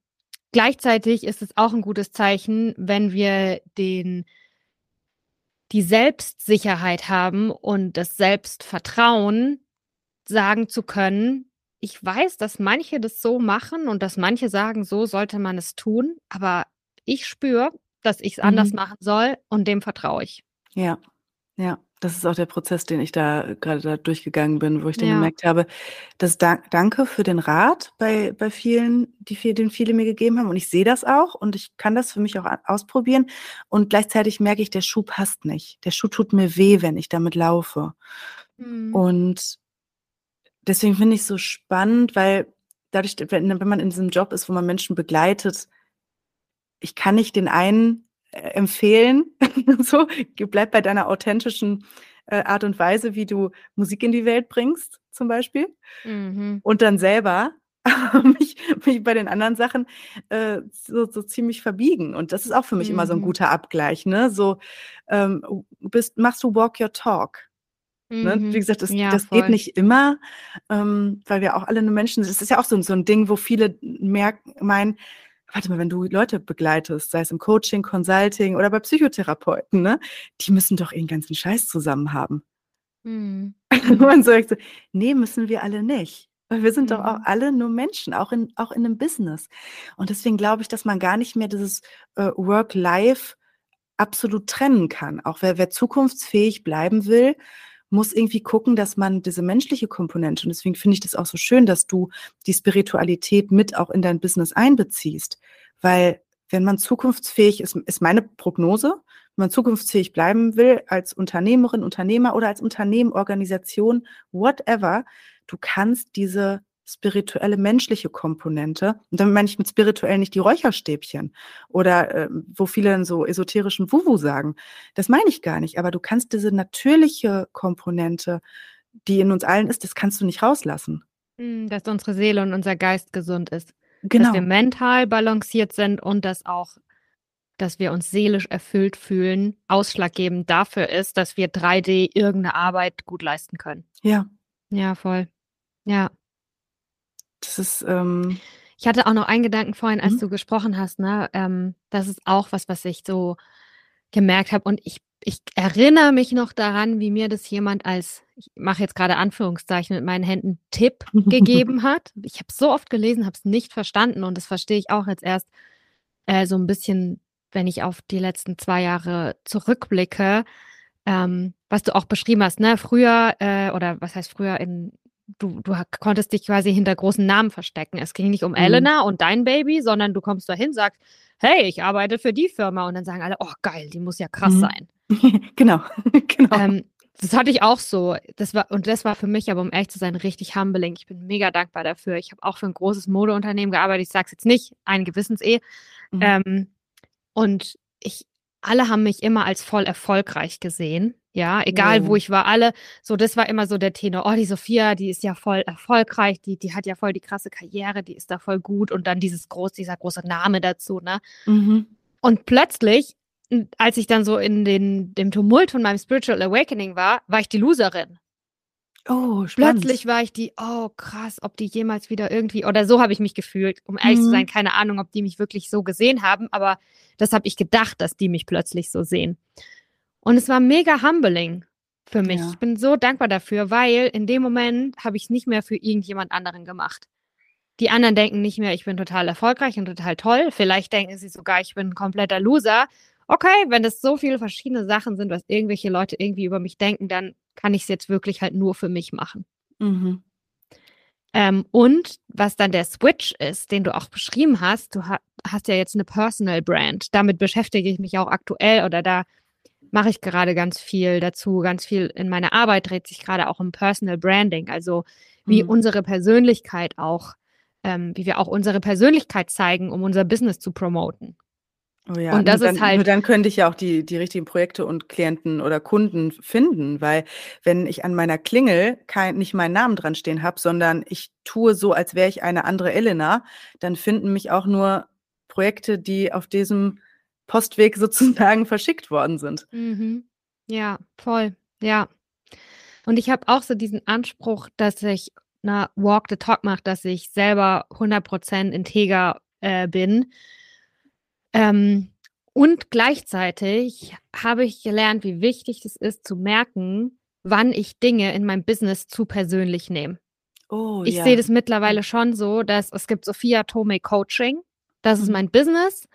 gleichzeitig ist es auch ein gutes Zeichen, wenn wir den die Selbstsicherheit haben und das Selbstvertrauen, sagen zu können, ich weiß, dass manche das so machen und dass manche sagen, so sollte man es tun, aber ich spüre, dass ich es mhm. anders machen soll und dem vertraue ich. Ja, ja. Das ist auch der Prozess, den ich da gerade da durchgegangen bin, wo ich dann ja. gemerkt habe, dass da, danke für den Rat bei, bei vielen, die viel, den viele mir gegeben haben. Und ich sehe das auch und ich kann das für mich auch ausprobieren. Und gleichzeitig merke ich, der Schuh passt nicht. Der Schuh tut mir weh, wenn ich damit laufe. Mhm. Und deswegen finde ich es so spannend, weil dadurch, wenn, wenn man in diesem Job ist, wo man Menschen begleitet, ich kann nicht den einen empfehlen. so, bleib bei deiner authentischen äh, Art und Weise, wie du Musik in die Welt bringst, zum Beispiel. Mhm. Und dann selber mich, mich bei den anderen Sachen äh, so, so ziemlich verbiegen. Und das ist auch für mich mhm. immer so ein mhm. guter Abgleich. Ne? So ähm, bist, machst du Walk Your Talk. Ne? Mhm. Wie gesagt, das, ja, das geht nicht immer, ähm, weil wir auch alle nur Menschen sind. Das ist ja auch so, so ein Ding, wo viele merken, meinen, warte mal, wenn du Leute begleitest, sei es im Coaching, Consulting oder bei Psychotherapeuten, ne, die müssen doch ihren ganzen Scheiß zusammen haben. Mhm. Man sagt so, nee, müssen wir alle nicht. Weil wir sind mhm. doch auch mhm. alle nur Menschen, auch in, auch in einem Business. Und deswegen glaube ich, dass man gar nicht mehr dieses äh, Work-Life absolut trennen kann. Auch wer, wer zukunftsfähig bleiben will, muss irgendwie gucken, dass man diese menschliche Komponente, und deswegen finde ich das auch so schön, dass du die Spiritualität mit auch in dein Business einbeziehst. Weil wenn man zukunftsfähig ist, ist meine Prognose, wenn man zukunftsfähig bleiben will als Unternehmerin, Unternehmer oder als Unternehmen, Organisation, whatever, du kannst diese spirituelle, menschliche Komponente. Und damit meine ich mit spirituell nicht die Räucherstäbchen oder äh, wo viele dann so esoterischen Wuwu sagen. Das meine ich gar nicht. Aber du kannst diese natürliche Komponente, die in uns allen ist, das kannst du nicht rauslassen. Hm, dass unsere Seele und unser Geist gesund ist. Genau. Dass wir mental balanciert sind und dass auch, dass wir uns seelisch erfüllt fühlen, ausschlaggebend dafür ist, dass wir 3D irgendeine Arbeit gut leisten können. Ja. Ja, voll. Ja. Das ist. Ähm ich hatte auch noch einen Gedanken vorhin, als mhm. du gesprochen hast, ne? Ähm, das ist auch was, was ich so gemerkt habe. Und ich, ich erinnere mich noch daran, wie mir das jemand als, ich mache jetzt gerade Anführungszeichen mit meinen Händen, Tipp gegeben hat. Ich habe so oft gelesen, habe es nicht verstanden und das verstehe ich auch jetzt erst äh, so ein bisschen, wenn ich auf die letzten zwei Jahre zurückblicke. Ähm, was du auch beschrieben hast, ne? Früher, äh, oder was heißt früher in du, du konntest dich quasi hinter großen Namen verstecken. Es ging nicht um mhm. Elena und dein Baby, sondern du kommst dahin, sagst, hey, ich arbeite für die Firma und dann sagen alle, oh geil, die muss ja krass mhm. sein. genau, genau. Ähm, das hatte ich auch so. Das war, und das war für mich aber, um ehrlich zu sein, richtig humbling. Ich bin mega dankbar dafür. Ich habe auch für ein großes Modeunternehmen gearbeitet. Ich sage es jetzt nicht, ein Gewissens-Eh. Mhm. Ähm, und ich, alle haben mich immer als voll erfolgreich gesehen. Ja, egal ja. wo ich war, alle, so das war immer so der Tenor, oh, die Sophia, die ist ja voll erfolgreich, die, die hat ja voll die krasse Karriere, die ist da voll gut und dann dieses groß, dieser große Name dazu, ne? Mhm. Und plötzlich, als ich dann so in den, dem Tumult von meinem Spiritual Awakening war, war ich die Loserin. Oh, spannend. Plötzlich war ich die, oh krass, ob die jemals wieder irgendwie, oder so habe ich mich gefühlt, um ehrlich mhm. zu sein, keine Ahnung, ob die mich wirklich so gesehen haben, aber das habe ich gedacht, dass die mich plötzlich so sehen. Und es war mega humbling für mich. Ja. Ich bin so dankbar dafür, weil in dem Moment habe ich es nicht mehr für irgendjemand anderen gemacht. Die anderen denken nicht mehr, ich bin total erfolgreich und total toll. Vielleicht denken sie sogar, ich bin ein kompletter Loser. okay, wenn es so viele verschiedene Sachen sind, was irgendwelche Leute irgendwie über mich denken, dann kann ich es jetzt wirklich halt nur für mich machen. Mhm. Ähm, und was dann der Switch ist, den du auch beschrieben hast, du ha hast ja jetzt eine Personal Brand. Damit beschäftige ich mich auch aktuell oder da mache ich gerade ganz viel dazu. Ganz viel in meiner Arbeit dreht sich gerade auch um Personal Branding, also wie mhm. unsere Persönlichkeit auch, ähm, wie wir auch unsere Persönlichkeit zeigen, um unser Business zu promoten. Oh ja, und das dann, ist halt. Nur dann könnte ich ja auch die, die richtigen Projekte und Klienten oder Kunden finden, weil wenn ich an meiner Klingel kein, nicht meinen Namen dran stehen habe, sondern ich tue so, als wäre ich eine andere Elena, dann finden mich auch nur Projekte, die auf diesem Postweg sozusagen verschickt worden sind. Mhm. Ja, voll. Ja. Und ich habe auch so diesen Anspruch, dass ich na, Walk the Talk mache, dass ich selber 100% integer äh, bin ähm, und gleichzeitig habe ich gelernt, wie wichtig es ist, zu merken, wann ich Dinge in meinem Business zu persönlich nehme. Oh, ich ja. sehe das mittlerweile schon so, dass es gibt Sophia Tome Coaching. Das ist mhm. mein Business.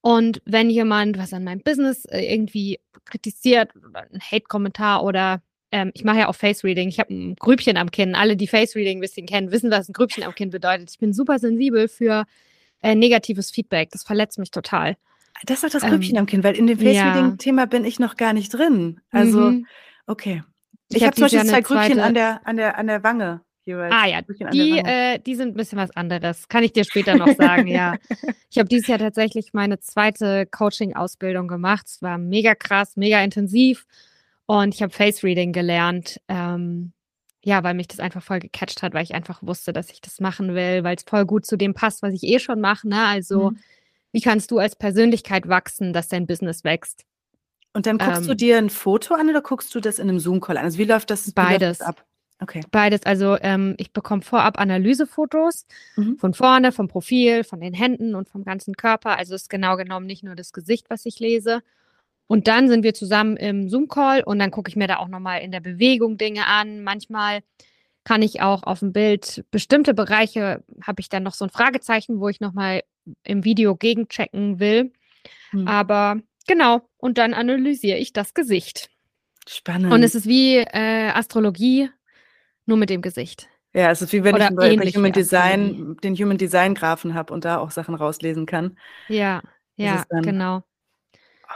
Und wenn jemand was an meinem Business äh, irgendwie kritisiert, ein Hate-Kommentar oder ähm, ich mache ja auch Face-Reading, ich habe ein Grübchen am Kinn. Alle, die Face-Reading ein bisschen kennen, wissen, was ein Grübchen am Kinn bedeutet. Ich bin super sensibel für äh, negatives Feedback. Das verletzt mich total. Das ist doch das Grübchen ähm, am Kinn, weil in dem Face-Reading-Thema ja. bin ich noch gar nicht drin. Also, mhm. okay. Ich, ich habe zum Beispiel zwei Grübchen an der, an, der, an der Wange. Jeweils. Ah ja, die, äh, die sind ein bisschen was anderes. Kann ich dir später noch sagen, ja. Ich habe dieses Jahr tatsächlich meine zweite Coaching-Ausbildung gemacht. Es war mega krass, mega intensiv. Und ich habe Face Reading gelernt. Ähm, ja, weil mich das einfach voll gecatcht hat, weil ich einfach wusste, dass ich das machen will, weil es voll gut zu dem passt, was ich eh schon mache. Ne? Also, mhm. wie kannst du als Persönlichkeit wachsen, dass dein Business wächst? Und dann guckst ähm, du dir ein Foto an oder guckst du das in einem Zoom-Call an? Also, wie läuft das, beides. Läuft das ab? Okay. Beides. Also, ähm, ich bekomme vorab Analysefotos mhm. von vorne, vom Profil, von den Händen und vom ganzen Körper. Also, es ist genau genommen nicht nur das Gesicht, was ich lese. Und dann sind wir zusammen im Zoom-Call und dann gucke ich mir da auch nochmal in der Bewegung Dinge an. Manchmal kann ich auch auf dem Bild bestimmte Bereiche, habe ich dann noch so ein Fragezeichen, wo ich nochmal im Video gegenchecken will. Hm. Aber genau, und dann analysiere ich das Gesicht. Spannend. Und es ist wie äh, Astrologie, nur mit dem Gesicht. Ja, es ist wie wenn Oder ich bei Human Design, den Human Design Graphen habe und da auch Sachen rauslesen kann. Ja, ja, genau.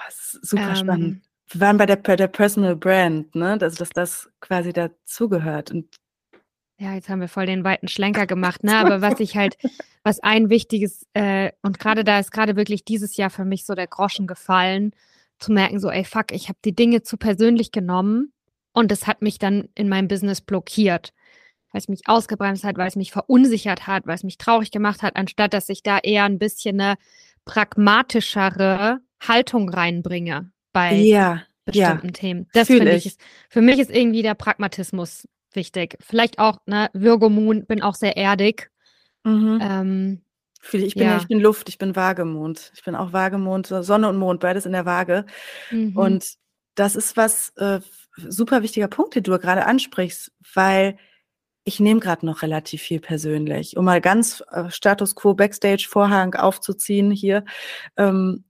Oh, super ähm, spannend. Wir waren bei der, bei der Personal Brand, ne? Also, dass das quasi dazugehört. Und ja, jetzt haben wir voll den weiten Schlenker gemacht, ne? Aber was ich halt, was ein wichtiges, äh, und gerade da ist gerade wirklich dieses Jahr für mich so der Groschen gefallen, zu merken, so, ey, fuck, ich habe die Dinge zu persönlich genommen und es hat mich dann in meinem Business blockiert, weil es mich ausgebremst hat, weil es mich verunsichert hat, weil es mich traurig gemacht hat, anstatt dass ich da eher ein bisschen eine pragmatischere Haltung reinbringe bei ja, bestimmten ja, Themen. Das finde ich. Ist, für mich ist irgendwie der Pragmatismus wichtig. Vielleicht auch, ne, Virgo Moon, bin auch sehr erdig. Mhm. Ähm, ich bin, ja. ich bin Luft, ich bin Waagemond. Ich bin auch Waagemond, Sonne und Mond, beides in der Waage. Mhm. Und das ist was äh, super wichtiger Punkt, den du gerade ansprichst, weil ich nehme gerade noch relativ viel persönlich, um mal ganz äh, Status Quo Backstage Vorhang aufzuziehen hier. Ähm,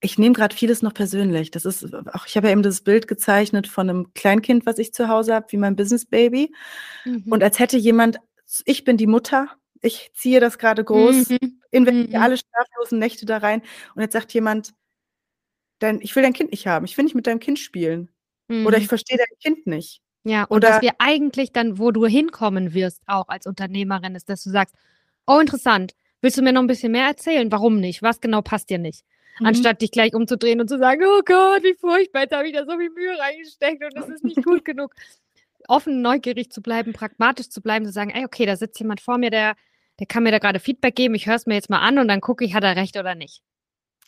ich nehme gerade vieles noch persönlich. Das ist auch, ich habe ja eben das Bild gezeichnet von einem Kleinkind, was ich zu Hause habe, wie mein Business Baby. Mhm. Und als hätte jemand, ich bin die Mutter, ich ziehe das gerade groß, mhm. investiere mhm. alle schlaflosen Nächte da rein. Und jetzt sagt jemand, dein, ich will dein Kind nicht haben, ich will nicht mit deinem Kind spielen. Oder ich mhm. verstehe dein Kind nicht. Ja, und Oder, dass wir eigentlich dann, wo du hinkommen wirst, auch als Unternehmerin, ist, dass du sagst, oh interessant, willst du mir noch ein bisschen mehr erzählen? Warum nicht? Was genau passt dir nicht? Mhm. Anstatt dich gleich umzudrehen und zu sagen, oh Gott, wie furchtbar, jetzt habe ich da so viel Mühe reingesteckt und es ist nicht gut genug. Offen, neugierig zu bleiben, pragmatisch zu bleiben, zu sagen, ey, okay, da sitzt jemand vor mir, der, der kann mir da gerade Feedback geben, ich höre es mir jetzt mal an und dann gucke ich, hat er recht oder nicht.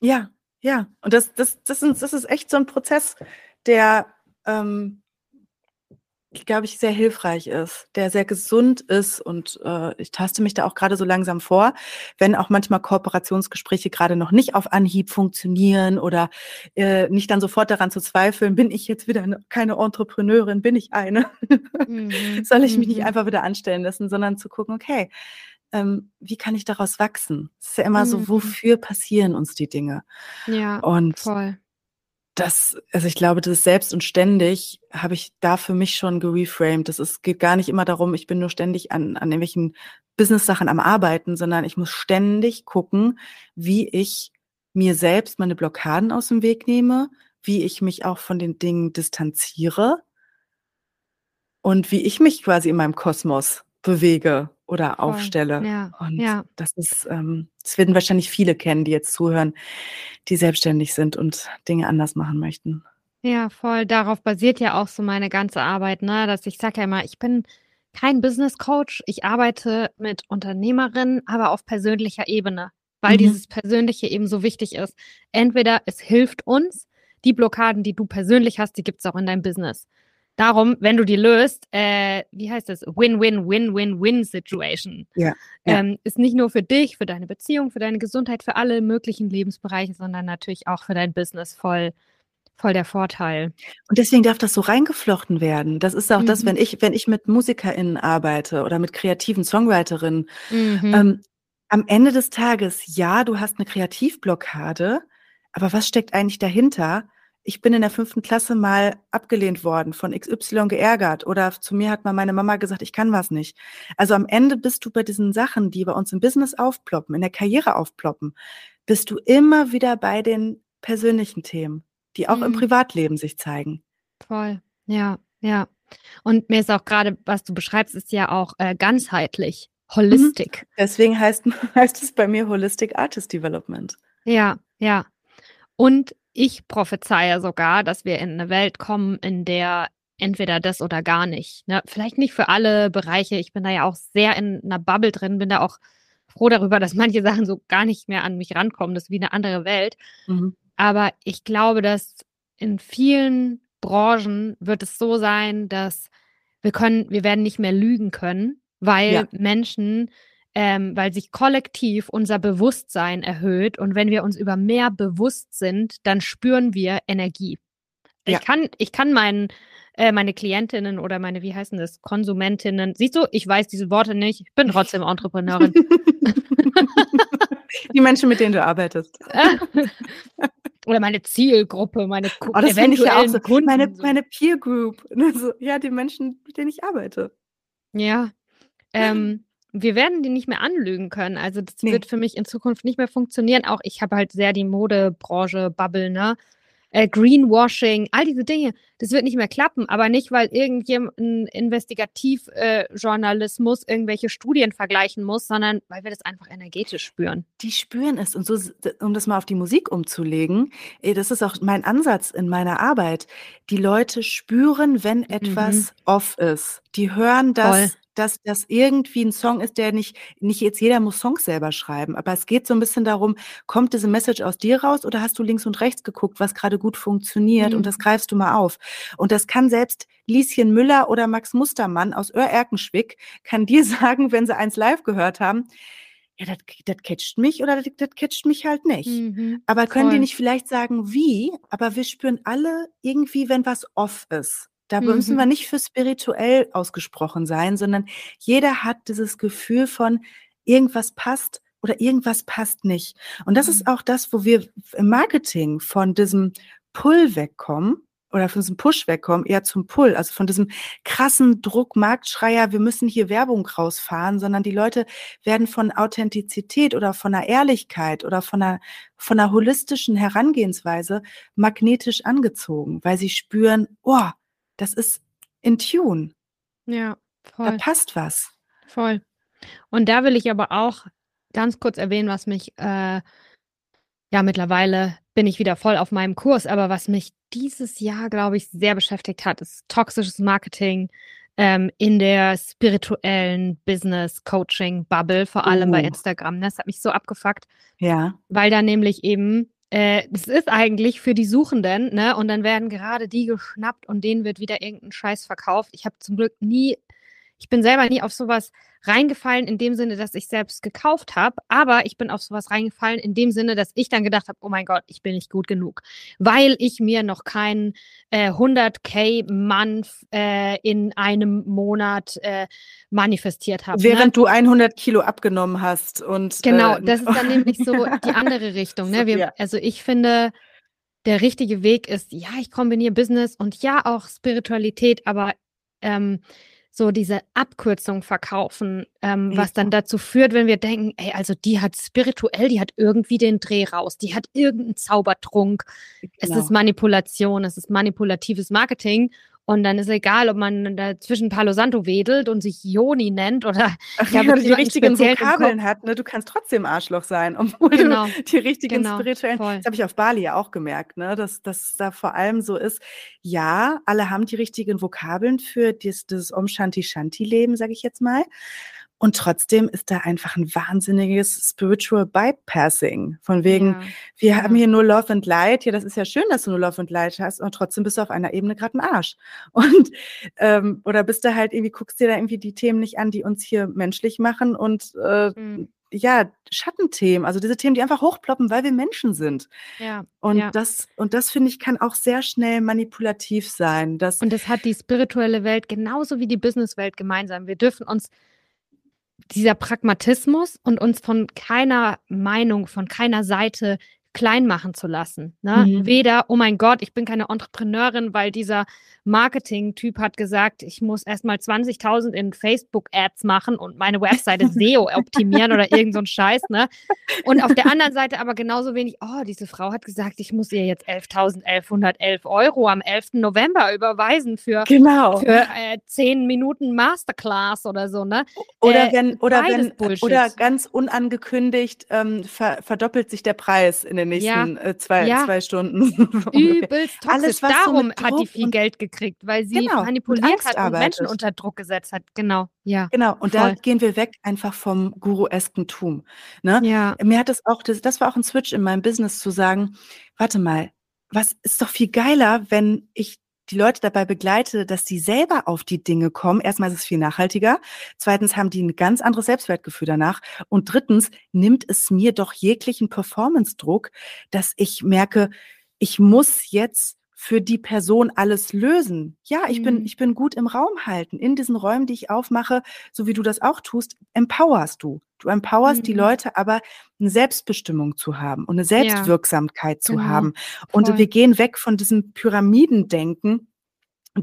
Ja, ja. Und das, das, das, ist, das ist echt so ein Prozess, der ähm, glaube ich, sehr hilfreich ist, der sehr gesund ist und äh, ich taste mich da auch gerade so langsam vor, wenn auch manchmal Kooperationsgespräche gerade noch nicht auf Anhieb funktionieren oder äh, nicht dann sofort daran zu zweifeln, bin ich jetzt wieder eine, keine Entrepreneurin, bin ich eine? Mhm. Soll ich mich nicht mhm. einfach wieder anstellen lassen, sondern zu gucken, okay, ähm, wie kann ich daraus wachsen? Es ist ja immer mhm. so, wofür passieren uns die Dinge? Ja, und voll das, also ich glaube, das selbst und ständig habe ich da für mich schon gereframed. Das ist, geht gar nicht immer darum, ich bin nur ständig an, an irgendwelchen Business-Sachen am Arbeiten, sondern ich muss ständig gucken, wie ich mir selbst meine Blockaden aus dem Weg nehme, wie ich mich auch von den Dingen distanziere und wie ich mich quasi in meinem Kosmos bewege oder Voll. aufstelle. Ja, und ja. das ist, ähm, das werden wahrscheinlich viele kennen, die jetzt zuhören, die selbstständig sind und Dinge anders machen möchten. Ja, voll. Darauf basiert ja auch so meine ganze Arbeit, ne? Dass ich sage ja immer, ich bin kein Business Coach. Ich arbeite mit Unternehmerinnen, aber auf persönlicher Ebene, weil mhm. dieses Persönliche eben so wichtig ist. Entweder es hilft uns, die Blockaden, die du persönlich hast, die gibt es auch in deinem Business. Darum, wenn du die löst, äh, wie heißt das? Win-Win-Win-Win-Win-Situation. Ja, ja. Ähm, ist nicht nur für dich, für deine Beziehung, für deine Gesundheit, für alle möglichen Lebensbereiche, sondern natürlich auch für dein Business voll, voll der Vorteil. Und deswegen darf das so reingeflochten werden. Das ist auch mhm. das, wenn ich, wenn ich mit MusikerInnen arbeite oder mit kreativen Songwriterinnen. Mhm. Ähm, am Ende des Tages, ja, du hast eine Kreativblockade, aber was steckt eigentlich dahinter? Ich bin in der fünften Klasse mal abgelehnt worden, von XY geärgert oder zu mir hat mal meine Mama gesagt, ich kann was nicht. Also am Ende bist du bei diesen Sachen, die bei uns im Business aufploppen, in der Karriere aufploppen, bist du immer wieder bei den persönlichen Themen, die auch mhm. im Privatleben sich zeigen. Voll, ja, ja. Und mir ist auch gerade, was du beschreibst, ist ja auch äh, ganzheitlich, holistic. Mhm. Deswegen heißt, heißt es bei mir Holistic Artist Development. Ja, ja. Und ich prophezeie sogar, dass wir in eine Welt kommen, in der entweder das oder gar nicht. Ne? Vielleicht nicht für alle Bereiche. Ich bin da ja auch sehr in einer Bubble drin, bin da auch froh darüber, dass manche Sachen so gar nicht mehr an mich rankommen. Das ist wie eine andere Welt. Mhm. Aber ich glaube, dass in vielen Branchen wird es so sein, dass wir können, wir werden nicht mehr lügen können, weil ja. Menschen ähm, weil sich kollektiv unser Bewusstsein erhöht. Und wenn wir uns über mehr bewusst sind, dann spüren wir Energie. Ja. Ich kann, ich kann meinen, äh, meine Klientinnen oder meine, wie heißen das, Konsumentinnen, siehst du, ich weiß diese Worte nicht, ich bin trotzdem Entrepreneurin. Die Menschen, mit denen du arbeitest. oder meine Zielgruppe, meine Ku oh, das eventuellen ich ja auch so. Kunden. Meine, meine Peer Group. Also, ja, die Menschen, mit denen ich arbeite. Ja. Ähm, wir werden die nicht mehr anlügen können. Also das nee. wird für mich in Zukunft nicht mehr funktionieren. Auch ich habe halt sehr die Modebranche Bubble, ne? Äh, Greenwashing, all diese Dinge, das wird nicht mehr klappen, aber nicht, weil irgendjemand Investigativjournalismus äh, irgendwelche Studien vergleichen muss, sondern weil wir das einfach energetisch spüren. Die spüren es und so, um das mal auf die Musik umzulegen, äh, das ist auch mein Ansatz in meiner Arbeit. Die Leute spüren, wenn etwas mhm. off ist. Die hören das, Voll dass das irgendwie ein Song ist, der nicht, nicht jetzt jeder muss Songs selber schreiben, aber es geht so ein bisschen darum, kommt diese Message aus dir raus oder hast du links und rechts geguckt, was gerade gut funktioniert mhm. und das greifst du mal auf. Und das kann selbst Lieschen Müller oder Max Mustermann aus Öhr-Erkenschwick kann dir sagen, wenn sie eins live gehört haben, ja, das, das catcht mich oder das, das catcht mich halt nicht. Mhm, aber können voll. die nicht vielleicht sagen, wie? Aber wir spüren alle irgendwie, wenn was off ist. Da mhm. müssen wir nicht für spirituell ausgesprochen sein, sondern jeder hat dieses Gefühl von irgendwas passt oder irgendwas passt nicht. Und das mhm. ist auch das, wo wir im Marketing von diesem Pull wegkommen oder von diesem Push wegkommen, eher zum Pull, also von diesem krassen Druck, Marktschreier, wir müssen hier Werbung rausfahren, sondern die Leute werden von Authentizität oder von einer Ehrlichkeit oder von einer, von einer holistischen Herangehensweise magnetisch angezogen, weil sie spüren, oh, das ist in Tune. Ja, voll. Da passt was. Voll. Und da will ich aber auch ganz kurz erwähnen, was mich, äh, ja, mittlerweile bin ich wieder voll auf meinem Kurs, aber was mich dieses Jahr, glaube ich, sehr beschäftigt hat, ist toxisches Marketing ähm, in der spirituellen Business-Coaching-Bubble, vor allem uh. bei Instagram. Das hat mich so abgefuckt. Ja. Weil da nämlich eben äh, das ist eigentlich für die Suchenden, ne? Und dann werden gerade die geschnappt und denen wird wieder irgendein Scheiß verkauft. Ich habe zum Glück nie ich bin selber nie auf sowas reingefallen in dem Sinne, dass ich selbst gekauft habe, aber ich bin auf sowas reingefallen in dem Sinne, dass ich dann gedacht habe, oh mein Gott, ich bin nicht gut genug, weil ich mir noch keinen äh, 100k Month äh, in einem Monat äh, manifestiert habe. Ne? Während ne? du 100 Kilo abgenommen hast und genau, äh, das ist dann nämlich so die andere Richtung. Ne? Wir. Also ich finde der richtige Weg ist, ja, ich kombiniere Business und ja auch Spiritualität, aber ähm, so diese Abkürzung verkaufen, ähm, was dann dazu führt, wenn wir denken, ey, also die hat spirituell, die hat irgendwie den Dreh raus, die hat irgendeinen Zaubertrunk. Genau. Es ist genau. Manipulation, es ist manipulatives Marketing und dann ist egal, ob man dazwischen Palo Santo wedelt und sich Joni nennt oder ja, ja, die richtigen Vokabeln hat. Ne? Du kannst trotzdem Arschloch sein, obwohl genau. du die richtigen genau. spirituellen. Voll. Das habe ich auf Bali ja auch gemerkt, ne? dass das da vor allem so ist. Ja, alle haben die richtigen Vokabeln für dieses, dieses Om Shanti Shanti Leben, sage ich jetzt mal. Und trotzdem ist da einfach ein wahnsinniges Spiritual Bypassing. Von wegen, ja, wir ja. haben hier nur Love and Light. Ja, das ist ja schön, dass du nur Love and Light hast, und trotzdem bist du auf einer Ebene gerade ein Arsch. Und ähm, oder bist du halt irgendwie, guckst dir da irgendwie die Themen nicht an, die uns hier menschlich machen und äh, mhm. ja, Schattenthemen, also diese Themen, die einfach hochploppen, weil wir Menschen sind. Ja. Und ja. das, und das finde ich, kann auch sehr schnell manipulativ sein. Dass und das hat die spirituelle Welt genauso wie die Businesswelt gemeinsam. Wir dürfen uns dieser Pragmatismus und uns von keiner Meinung, von keiner Seite klein machen zu lassen. Ne? Mhm. Weder, oh mein Gott, ich bin keine Entrepreneurin, weil dieser Marketing-Typ hat gesagt, ich muss erstmal 20.000 in Facebook-Ads machen und meine Webseite SEO optimieren oder irgend so ein Scheiß. Ne? Und auf der anderen Seite aber genauso wenig, oh, diese Frau hat gesagt, ich muss ihr jetzt 11.1111 Euro am 11. November überweisen für, genau. für äh, 10 Minuten Masterclass oder so. Ne? Oder, äh, wenn, oder, wenn, oder ganz unangekündigt ähm, ver verdoppelt sich der Preis in den nächsten ja. äh, zwei, ja. zwei Stunden. Übelst toxisch. Alles, was Darum so hat die viel Geld gekriegt, weil sie genau, manipuliert hat und Menschen unter Druck gesetzt hat. Genau, ja. Genau, und voll. da gehen wir weg einfach vom Guru-eskentum. Ne? Ja. Mir hat das auch, das, das war auch ein Switch in meinem Business zu sagen, warte mal, was ist doch viel geiler, wenn ich die Leute dabei begleite, dass sie selber auf die Dinge kommen. Erstmal ist es viel nachhaltiger. Zweitens haben die ein ganz anderes Selbstwertgefühl danach. Und drittens nimmt es mir doch jeglichen Performance-Druck, dass ich merke, ich muss jetzt für die Person alles lösen. Ja, ich mhm. bin, ich bin gut im Raum halten. In diesen Räumen, die ich aufmache, so wie du das auch tust, empowerst du. Du empowerst mhm. die Leute aber, eine Selbstbestimmung zu haben und eine Selbstwirksamkeit ja. zu genau. haben. Und Voll. wir gehen weg von diesem Pyramidendenken,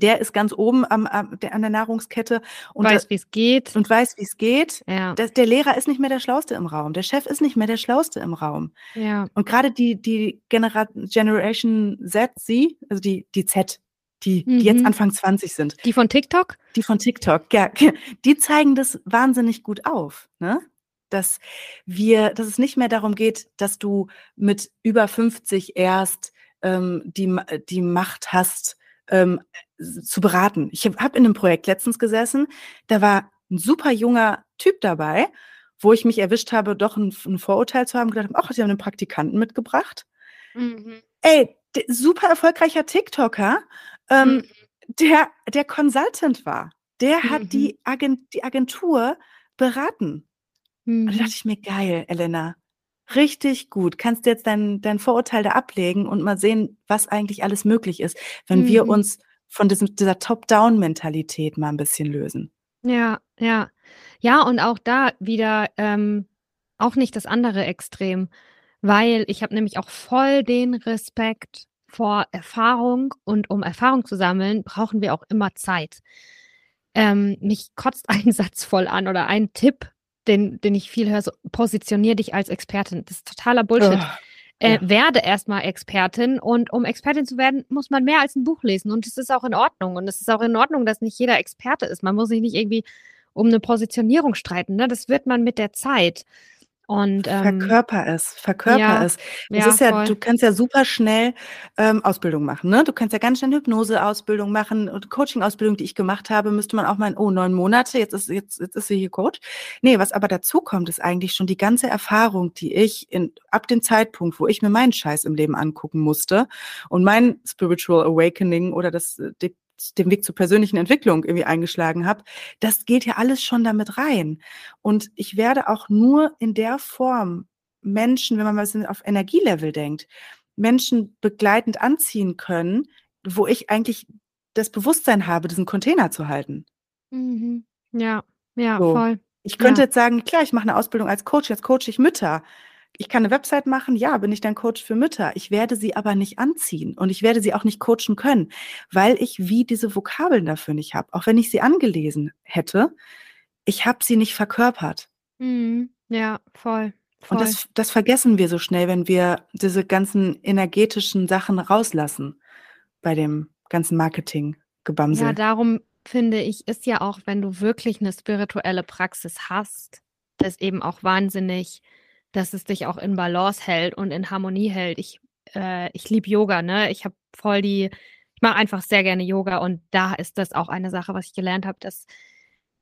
der ist ganz oben am, am der, an der Nahrungskette und weiß, wie es geht. Und weiß, wie es geht. Ja. Das, der Lehrer ist nicht mehr der Schlauste im Raum. Der Chef ist nicht mehr der Schlauste im Raum. Ja. Und gerade die, die Genera Generation Z, sie, also die, die Z, die, mhm. die jetzt. Anfang 20 sind. Die von TikTok? Die von TikTok, ja. Die zeigen das wahnsinnig gut auf. Ne? Dass wir, dass es nicht mehr darum geht, dass du mit über 50 erst ähm, die, die Macht hast, ähm, zu beraten. Ich habe in einem Projekt letztens gesessen, da war ein super junger Typ dabei, wo ich mich erwischt habe, doch ein, ein Vorurteil zu haben, gedacht habe, ach, sie haben einen Praktikanten mitgebracht. Mhm. Ey, super erfolgreicher TikToker, ähm, mhm. der, der Consultant war. Der mhm. hat die, Agent, die Agentur beraten. Und da dachte mhm. ich mir, geil, Elena. Richtig gut. Kannst du jetzt dein, dein Vorurteil da ablegen und mal sehen, was eigentlich alles möglich ist, wenn mhm. wir uns von diesem, dieser Top-Down-Mentalität mal ein bisschen lösen. Ja, ja. Ja, und auch da wieder ähm, auch nicht das andere Extrem, weil ich habe nämlich auch voll den Respekt vor Erfahrung und um Erfahrung zu sammeln, brauchen wir auch immer Zeit. Ähm, mich kotzt ein Satz voll an oder ein Tipp, den, den ich viel höre, so, positionier dich als Expertin. Das ist totaler Bullshit. Oh, äh, ja. Werde erstmal Expertin und um Expertin zu werden, muss man mehr als ein Buch lesen und es ist auch in Ordnung und es ist auch in Ordnung, dass nicht jeder Experte ist. Man muss sich nicht irgendwie um eine Positionierung streiten. Ne? Das wird man mit der Zeit. Und, ähm, verkörper es, verkörper ja, es. Es ja, ist ja, voll. du kannst ja super schnell ähm, Ausbildung machen, ne? Du kannst ja ganz schnell Hypnose-Ausbildung machen und Coaching-Ausbildung, die ich gemacht habe, müsste man auch mal, oh, neun Monate, jetzt ist, jetzt, jetzt ist sie hier Coach. Nee, was aber dazu kommt, ist eigentlich schon die ganze Erfahrung, die ich in, ab dem Zeitpunkt, wo ich mir meinen Scheiß im Leben angucken musste und mein Spiritual Awakening oder das, die den Weg zur persönlichen Entwicklung irgendwie eingeschlagen habe, das geht ja alles schon damit rein. Und ich werde auch nur in der Form Menschen, wenn man mal auf Energielevel denkt, Menschen begleitend anziehen können, wo ich eigentlich das Bewusstsein habe, diesen Container zu halten. Mhm. Ja, ja, so. voll. Ich könnte ja. jetzt sagen, klar, ich mache eine Ausbildung als Coach, jetzt coache ich Mütter. Ich kann eine Website machen, ja, bin ich dann Coach für Mütter. Ich werde sie aber nicht anziehen und ich werde sie auch nicht coachen können, weil ich wie diese Vokabeln dafür nicht habe. Auch wenn ich sie angelesen hätte, ich habe sie nicht verkörpert. Mhm. Ja, voll. voll. Und das, das vergessen wir so schnell, wenn wir diese ganzen energetischen Sachen rauslassen bei dem ganzen Marketing-Gebamsel. Ja, darum finde ich, ist ja auch, wenn du wirklich eine spirituelle Praxis hast, das eben auch wahnsinnig dass es dich auch in Balance hält und in Harmonie hält. Ich, äh, ich liebe Yoga, ne? Ich habe voll die, ich mache einfach sehr gerne Yoga und da ist das auch eine Sache, was ich gelernt habe, dass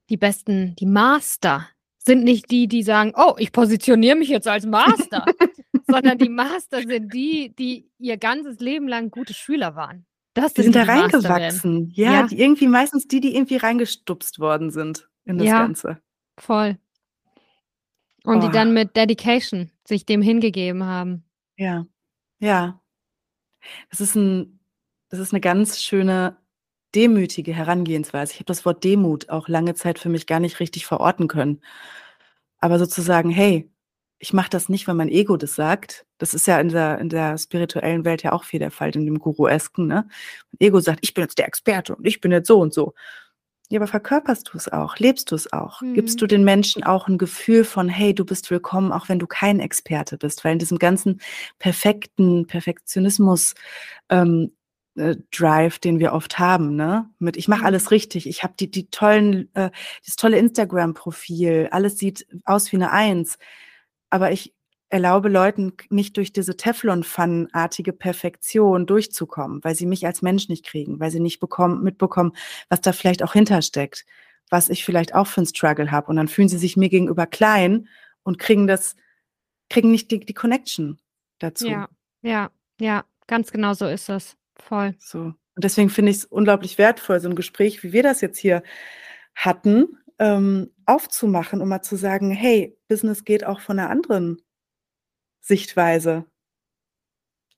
die besten, die Master sind nicht die, die sagen, oh, ich positioniere mich jetzt als Master, sondern die Master sind die, die ihr ganzes Leben lang gute Schüler waren. Das die sind, sind da reingewachsen. Ja, ja. Die irgendwie meistens die, die irgendwie reingestupst worden sind in das ja, Ganze. Voll. Und oh. die dann mit Dedication sich dem hingegeben haben. Ja, ja. Das ist ein, das ist eine ganz schöne demütige Herangehensweise. Ich habe das Wort Demut auch lange Zeit für mich gar nicht richtig verorten können. Aber sozusagen, hey, ich mache das nicht, weil mein Ego das sagt. Das ist ja in der, in der spirituellen Welt ja auch viel der Fall, in dem Guru-esken. Ne? Mein Ego sagt, ich bin jetzt der Experte und ich bin jetzt so und so. Ja, aber verkörperst du es auch? Lebst du es auch? Mhm. Gibst du den Menschen auch ein Gefühl von, hey, du bist willkommen, auch wenn du kein Experte bist? Weil in diesem ganzen perfekten Perfektionismus ähm, äh, Drive, den wir oft haben, ne? Mit ich mache mhm. alles richtig, ich habe die die tollen, äh, das tolle Instagram-Profil, alles sieht aus wie eine Eins, aber ich erlaube Leuten nicht durch diese Teflon-Pfannenartige Perfektion durchzukommen, weil sie mich als Mensch nicht kriegen, weil sie nicht bekommen, mitbekommen, was da vielleicht auch hintersteckt, was ich vielleicht auch für ein Struggle habe. Und dann fühlen sie sich mir gegenüber klein und kriegen das, kriegen nicht die, die Connection dazu. Ja, ja, ja, ganz genau so ist das. Voll. So. Und deswegen finde ich es unglaublich wertvoll, so ein Gespräch, wie wir das jetzt hier hatten, ähm, aufzumachen und mal zu sagen, hey, Business geht auch von einer anderen Sichtweise,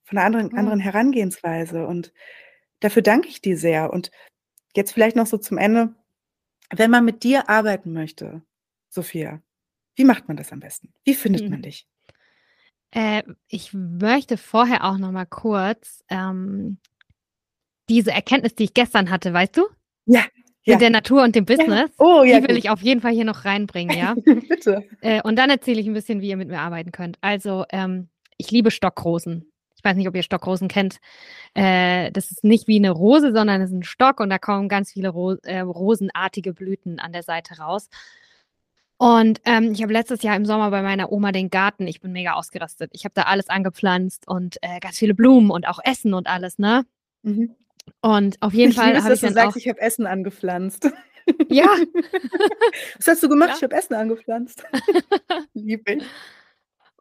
von einer anderen, mhm. anderen Herangehensweise. Und dafür danke ich dir sehr. Und jetzt vielleicht noch so zum Ende, wenn man mit dir arbeiten möchte, Sophia, wie macht man das am besten? Wie findet mhm. man dich? Äh, ich möchte vorher auch noch mal kurz ähm, diese Erkenntnis, die ich gestern hatte, weißt du? Ja. Mit ja. der Natur und dem Business. Oh, ja, die will gut. ich auf jeden Fall hier noch reinbringen, ja. Bitte. Äh, und dann erzähle ich ein bisschen, wie ihr mit mir arbeiten könnt. Also, ähm, ich liebe Stockrosen. Ich weiß nicht, ob ihr Stockrosen kennt. Äh, das ist nicht wie eine Rose, sondern es ist ein Stock und da kommen ganz viele Ro äh, rosenartige Blüten an der Seite raus. Und ähm, ich habe letztes Jahr im Sommer bei meiner Oma den Garten, ich bin mega ausgerastet. Ich habe da alles angepflanzt und äh, ganz viele Blumen und auch Essen und alles, ne? Mhm. Und auf jeden ich Fall habe ich dann du sagst, auch ich habe Essen angepflanzt. Ja. Was hast du gemacht? Ja. Ich habe Essen angepflanzt. Liebe ich.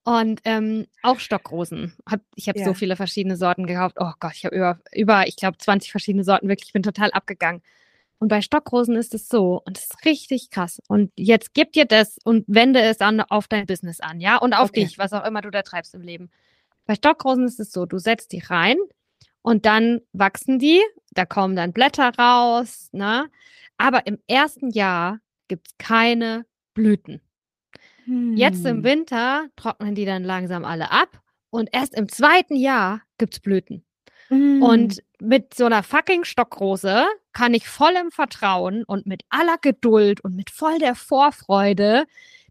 Und ähm, auch Stockrosen. Hab, ich habe ja. so viele verschiedene Sorten gekauft. Oh Gott, ich habe über, über, ich glaube, 20 verschiedene Sorten. Wirklich, ich bin total abgegangen. Und bei Stockrosen ist es so, und es ist richtig krass. Und jetzt gib dir das und wende es an auf dein Business an, ja? Und auf okay. dich, was auch immer du da treibst im Leben. Bei Stockrosen ist es so, du setzt die rein und dann wachsen die, da kommen dann Blätter raus, ne? Aber im ersten Jahr gibt es keine Blüten. Hm. Jetzt im hm. Winter trocknen die dann langsam alle ab und erst im zweiten Jahr gibt es Blüten. Hm. Und mit so einer fucking Stockrose kann ich voll im Vertrauen und mit aller Geduld und mit voll der Vorfreude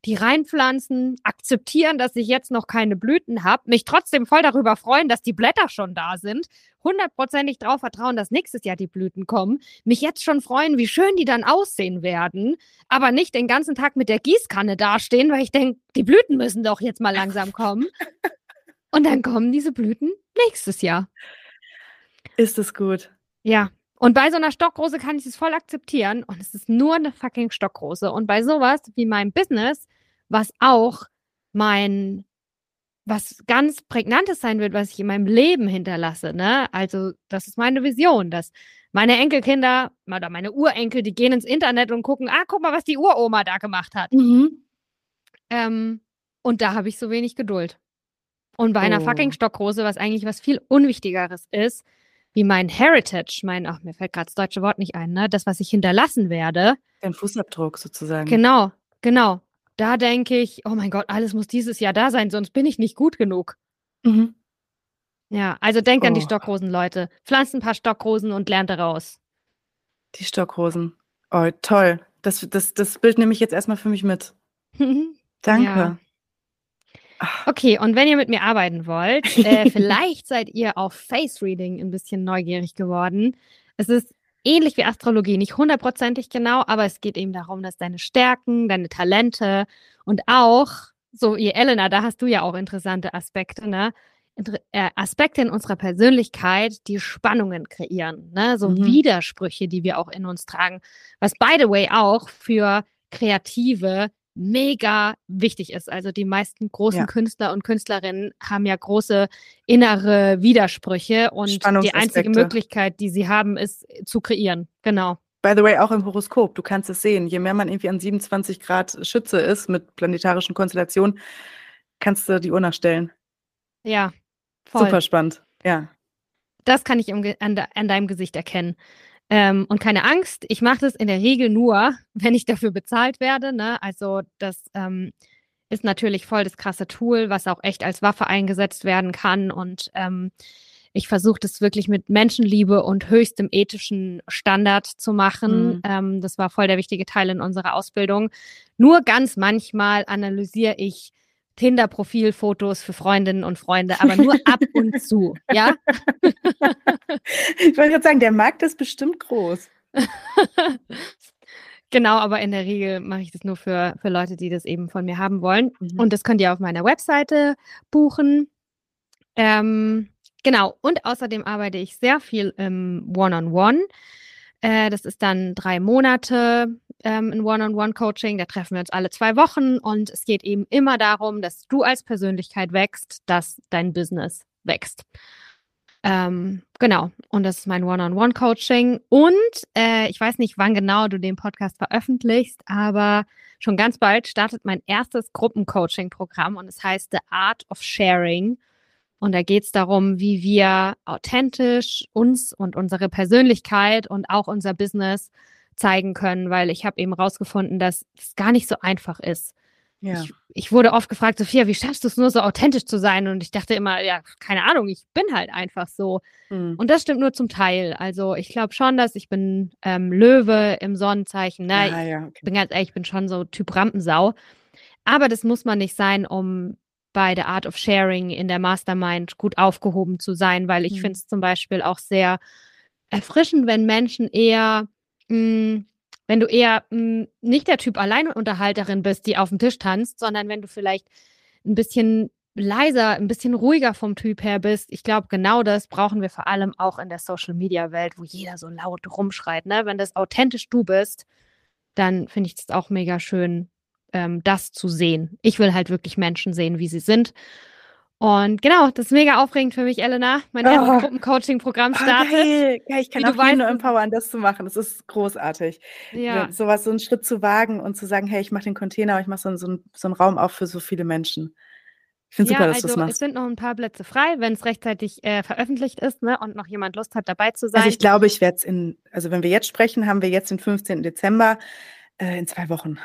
die reinpflanzen, akzeptieren, dass ich jetzt noch keine Blüten habe, mich trotzdem voll darüber freuen, dass die Blätter schon da sind, hundertprozentig darauf vertrauen, dass nächstes Jahr die Blüten kommen, mich jetzt schon freuen, wie schön die dann aussehen werden, aber nicht den ganzen Tag mit der Gießkanne dastehen, weil ich denke, die Blüten müssen doch jetzt mal langsam kommen. Und dann kommen diese Blüten nächstes Jahr. Ist es gut? Ja. Und bei so einer Stockrose kann ich es voll akzeptieren und es ist nur eine fucking Stockrose. Und bei sowas wie meinem Business, was auch mein, was ganz prägnantes sein wird, was ich in meinem Leben hinterlasse, ne? Also, das ist meine Vision, dass meine Enkelkinder oder meine Urenkel, die gehen ins Internet und gucken, ah, guck mal, was die Uroma da gemacht hat. Mhm. Ähm, und da habe ich so wenig Geduld. Und bei oh. einer fucking Stockrose, was eigentlich was viel Unwichtigeres ist, wie mein Heritage, mein, ach, mir fällt gerade das deutsche Wort nicht ein, ne? Das, was ich hinterlassen werde. Dein Fußabdruck sozusagen. Genau, genau. Da denke ich, oh mein Gott, alles muss dieses Jahr da sein, sonst bin ich nicht gut genug. Mhm. Ja, also denkt oh. an die oh. Stockrosen, Leute. Pflanzt ein paar Stockrosen und lernt daraus. Die Stockrosen. Oh, toll. Das, das, das Bild nehme ich jetzt erstmal für mich mit. Danke. Ja. Okay, und wenn ihr mit mir arbeiten wollt, äh, vielleicht seid ihr auf Face Reading ein bisschen neugierig geworden. Es ist ähnlich wie Astrologie, nicht hundertprozentig genau, aber es geht eben darum, dass deine Stärken, deine Talente und auch, so wie Elena, da hast du ja auch interessante Aspekte, ne? Äh, Aspekte in unserer Persönlichkeit, die Spannungen kreieren, ne? so mhm. Widersprüche, die wir auch in uns tragen, was by the way auch für Kreative mega wichtig ist. Also die meisten großen ja. Künstler und Künstlerinnen haben ja große innere Widersprüche und die einzige Möglichkeit, die sie haben, ist zu kreieren. Genau. By the way, auch im Horoskop, du kannst es sehen. Je mehr man irgendwie an 27 Grad Schütze ist mit planetarischen Konstellationen, kannst du die Uhr nachstellen. Ja, Voll. Super spannend, ja. Das kann ich an, an deinem Gesicht erkennen. Ähm, und keine Angst, ich mache das in der Regel nur, wenn ich dafür bezahlt werde. Ne? Also das ähm, ist natürlich voll das krasse Tool, was auch echt als Waffe eingesetzt werden kann. Und ähm, ich versuche das wirklich mit Menschenliebe und höchstem ethischen Standard zu machen. Mhm. Ähm, das war voll der wichtige Teil in unserer Ausbildung. Nur ganz manchmal analysiere ich Tinder-Profilfotos für Freundinnen und Freunde, aber nur ab und zu, ja? ich wollte gerade sagen, der Markt ist bestimmt groß. genau, aber in der Regel mache ich das nur für, für Leute, die das eben von mir haben wollen. Mhm. Und das könnt ihr auf meiner Webseite buchen. Ähm, genau, und außerdem arbeite ich sehr viel im One-on-One. -on -One. Äh, das ist dann drei Monate ähm, ein One-on-One-Coaching. Da treffen wir uns alle zwei Wochen und es geht eben immer darum, dass du als Persönlichkeit wächst, dass dein Business wächst. Ähm, genau, und das ist mein One-on-One-Coaching. Und äh, ich weiß nicht, wann genau du den Podcast veröffentlichst, aber schon ganz bald startet mein erstes Gruppencoaching-Programm und es heißt The Art of Sharing. Und da geht es darum, wie wir authentisch uns und unsere Persönlichkeit und auch unser Business zeigen können, weil ich habe eben rausgefunden, dass es gar nicht so einfach ist. Ja. Ich, ich, wurde oft gefragt, Sophia, wie schaffst du es nur so authentisch zu sein? Und ich dachte immer, ja, keine Ahnung, ich bin halt einfach so. Mhm. Und das stimmt nur zum Teil. Also ich glaube schon, dass ich bin ähm, Löwe im Sonnenzeichen. Ne? Ja, ja, okay. Ich bin ganz ehrlich, ich bin schon so Typ Rampensau. Aber das muss man nicht sein, um bei der Art of Sharing in der Mastermind gut aufgehoben zu sein, weil ich mhm. finde es zum Beispiel auch sehr erfrischend, wenn Menschen eher, mh, hm, wenn du eher mh, hm, nicht der Typ Alleinunterhalterin bist, die auf dem Tisch tanzt, sondern wenn du vielleicht ein bisschen leiser, ein bisschen ruhiger vom Typ her bist. Ich glaube, genau das brauchen wir vor allem auch in der Social Media Welt, wo jeder so laut rumschreit. Ne? Wenn das authentisch du bist, dann finde ich das auch mega schön, ähm, das zu sehen. Ich will halt wirklich Menschen sehen, wie sie sind. Und genau, das ist mega aufregend für mich, Elena. Mein oh. erstes Gruppencoaching-Programm ah, startet. Oh, geil. geil. Ich kann auch weißt, nur empowern, das zu machen. Das ist großartig. Ja. Sowas, so einen Schritt zu wagen und zu sagen, hey, ich mache den Container, ich mache so, so, so einen Raum auf für so viele Menschen. Ich finde ja, super, dass also, du das machst. Es sind noch ein paar Plätze frei, wenn es rechtzeitig äh, veröffentlicht ist ne, und noch jemand Lust hat, dabei zu sein. Also ich glaube, ich werde es in, also wenn wir jetzt sprechen, haben wir jetzt den 15. Dezember äh, in zwei Wochen.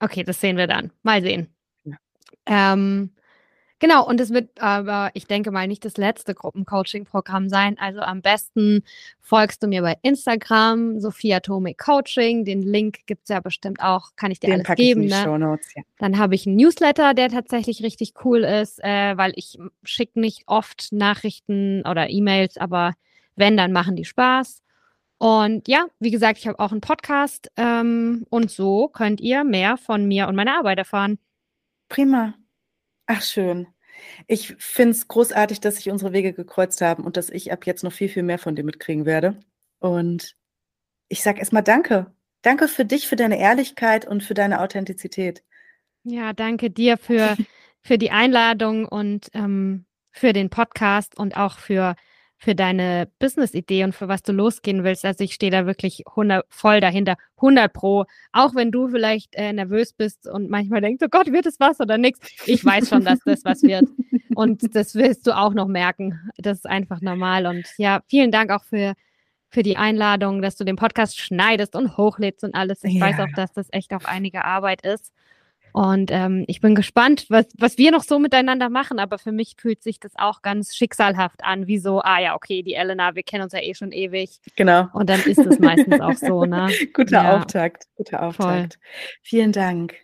Okay, das sehen wir dann. Mal sehen. Ja. Ähm, genau, und es wird aber, ich denke mal, nicht das letzte Gruppencoaching-Programm sein. Also am besten folgst du mir bei Instagram, Sophia Tome Coaching. Den Link gibt es ja bestimmt auch, kann ich dir Den alles geben. Ich ne? Notes, ja. Dann habe ich einen Newsletter, der tatsächlich richtig cool ist, äh, weil ich schicke nicht oft Nachrichten oder E-Mails, aber wenn, dann machen die Spaß. Und ja, wie gesagt, ich habe auch einen Podcast ähm, und so könnt ihr mehr von mir und meiner Arbeit erfahren. Prima. Ach, schön. Ich finde es großartig, dass sich unsere Wege gekreuzt haben und dass ich ab jetzt noch viel, viel mehr von dir mitkriegen werde. Und ich sage erstmal Danke. Danke für dich, für deine Ehrlichkeit und für deine Authentizität. Ja, danke dir für, für die Einladung und ähm, für den Podcast und auch für für deine Business-Idee und für was du losgehen willst. Also ich stehe da wirklich 100, voll dahinter, 100 pro. Auch wenn du vielleicht äh, nervös bist und manchmal denkst, oh Gott, wird es was oder nichts. Ich weiß schon, dass das was wird. Und das wirst du auch noch merken. Das ist einfach normal. Und ja, vielen Dank auch für, für die Einladung, dass du den Podcast schneidest und hochlädst und alles. Ich ja. weiß auch, dass das echt auch einige Arbeit ist. Und ähm, ich bin gespannt, was, was wir noch so miteinander machen. Aber für mich fühlt sich das auch ganz schicksalhaft an, wie so, ah ja, okay, die Elena, wir kennen uns ja eh schon ewig. Genau. Und dann ist es meistens auch so, ne? Guter ja. Auftakt, guter Auftakt. Voll. Vielen Dank.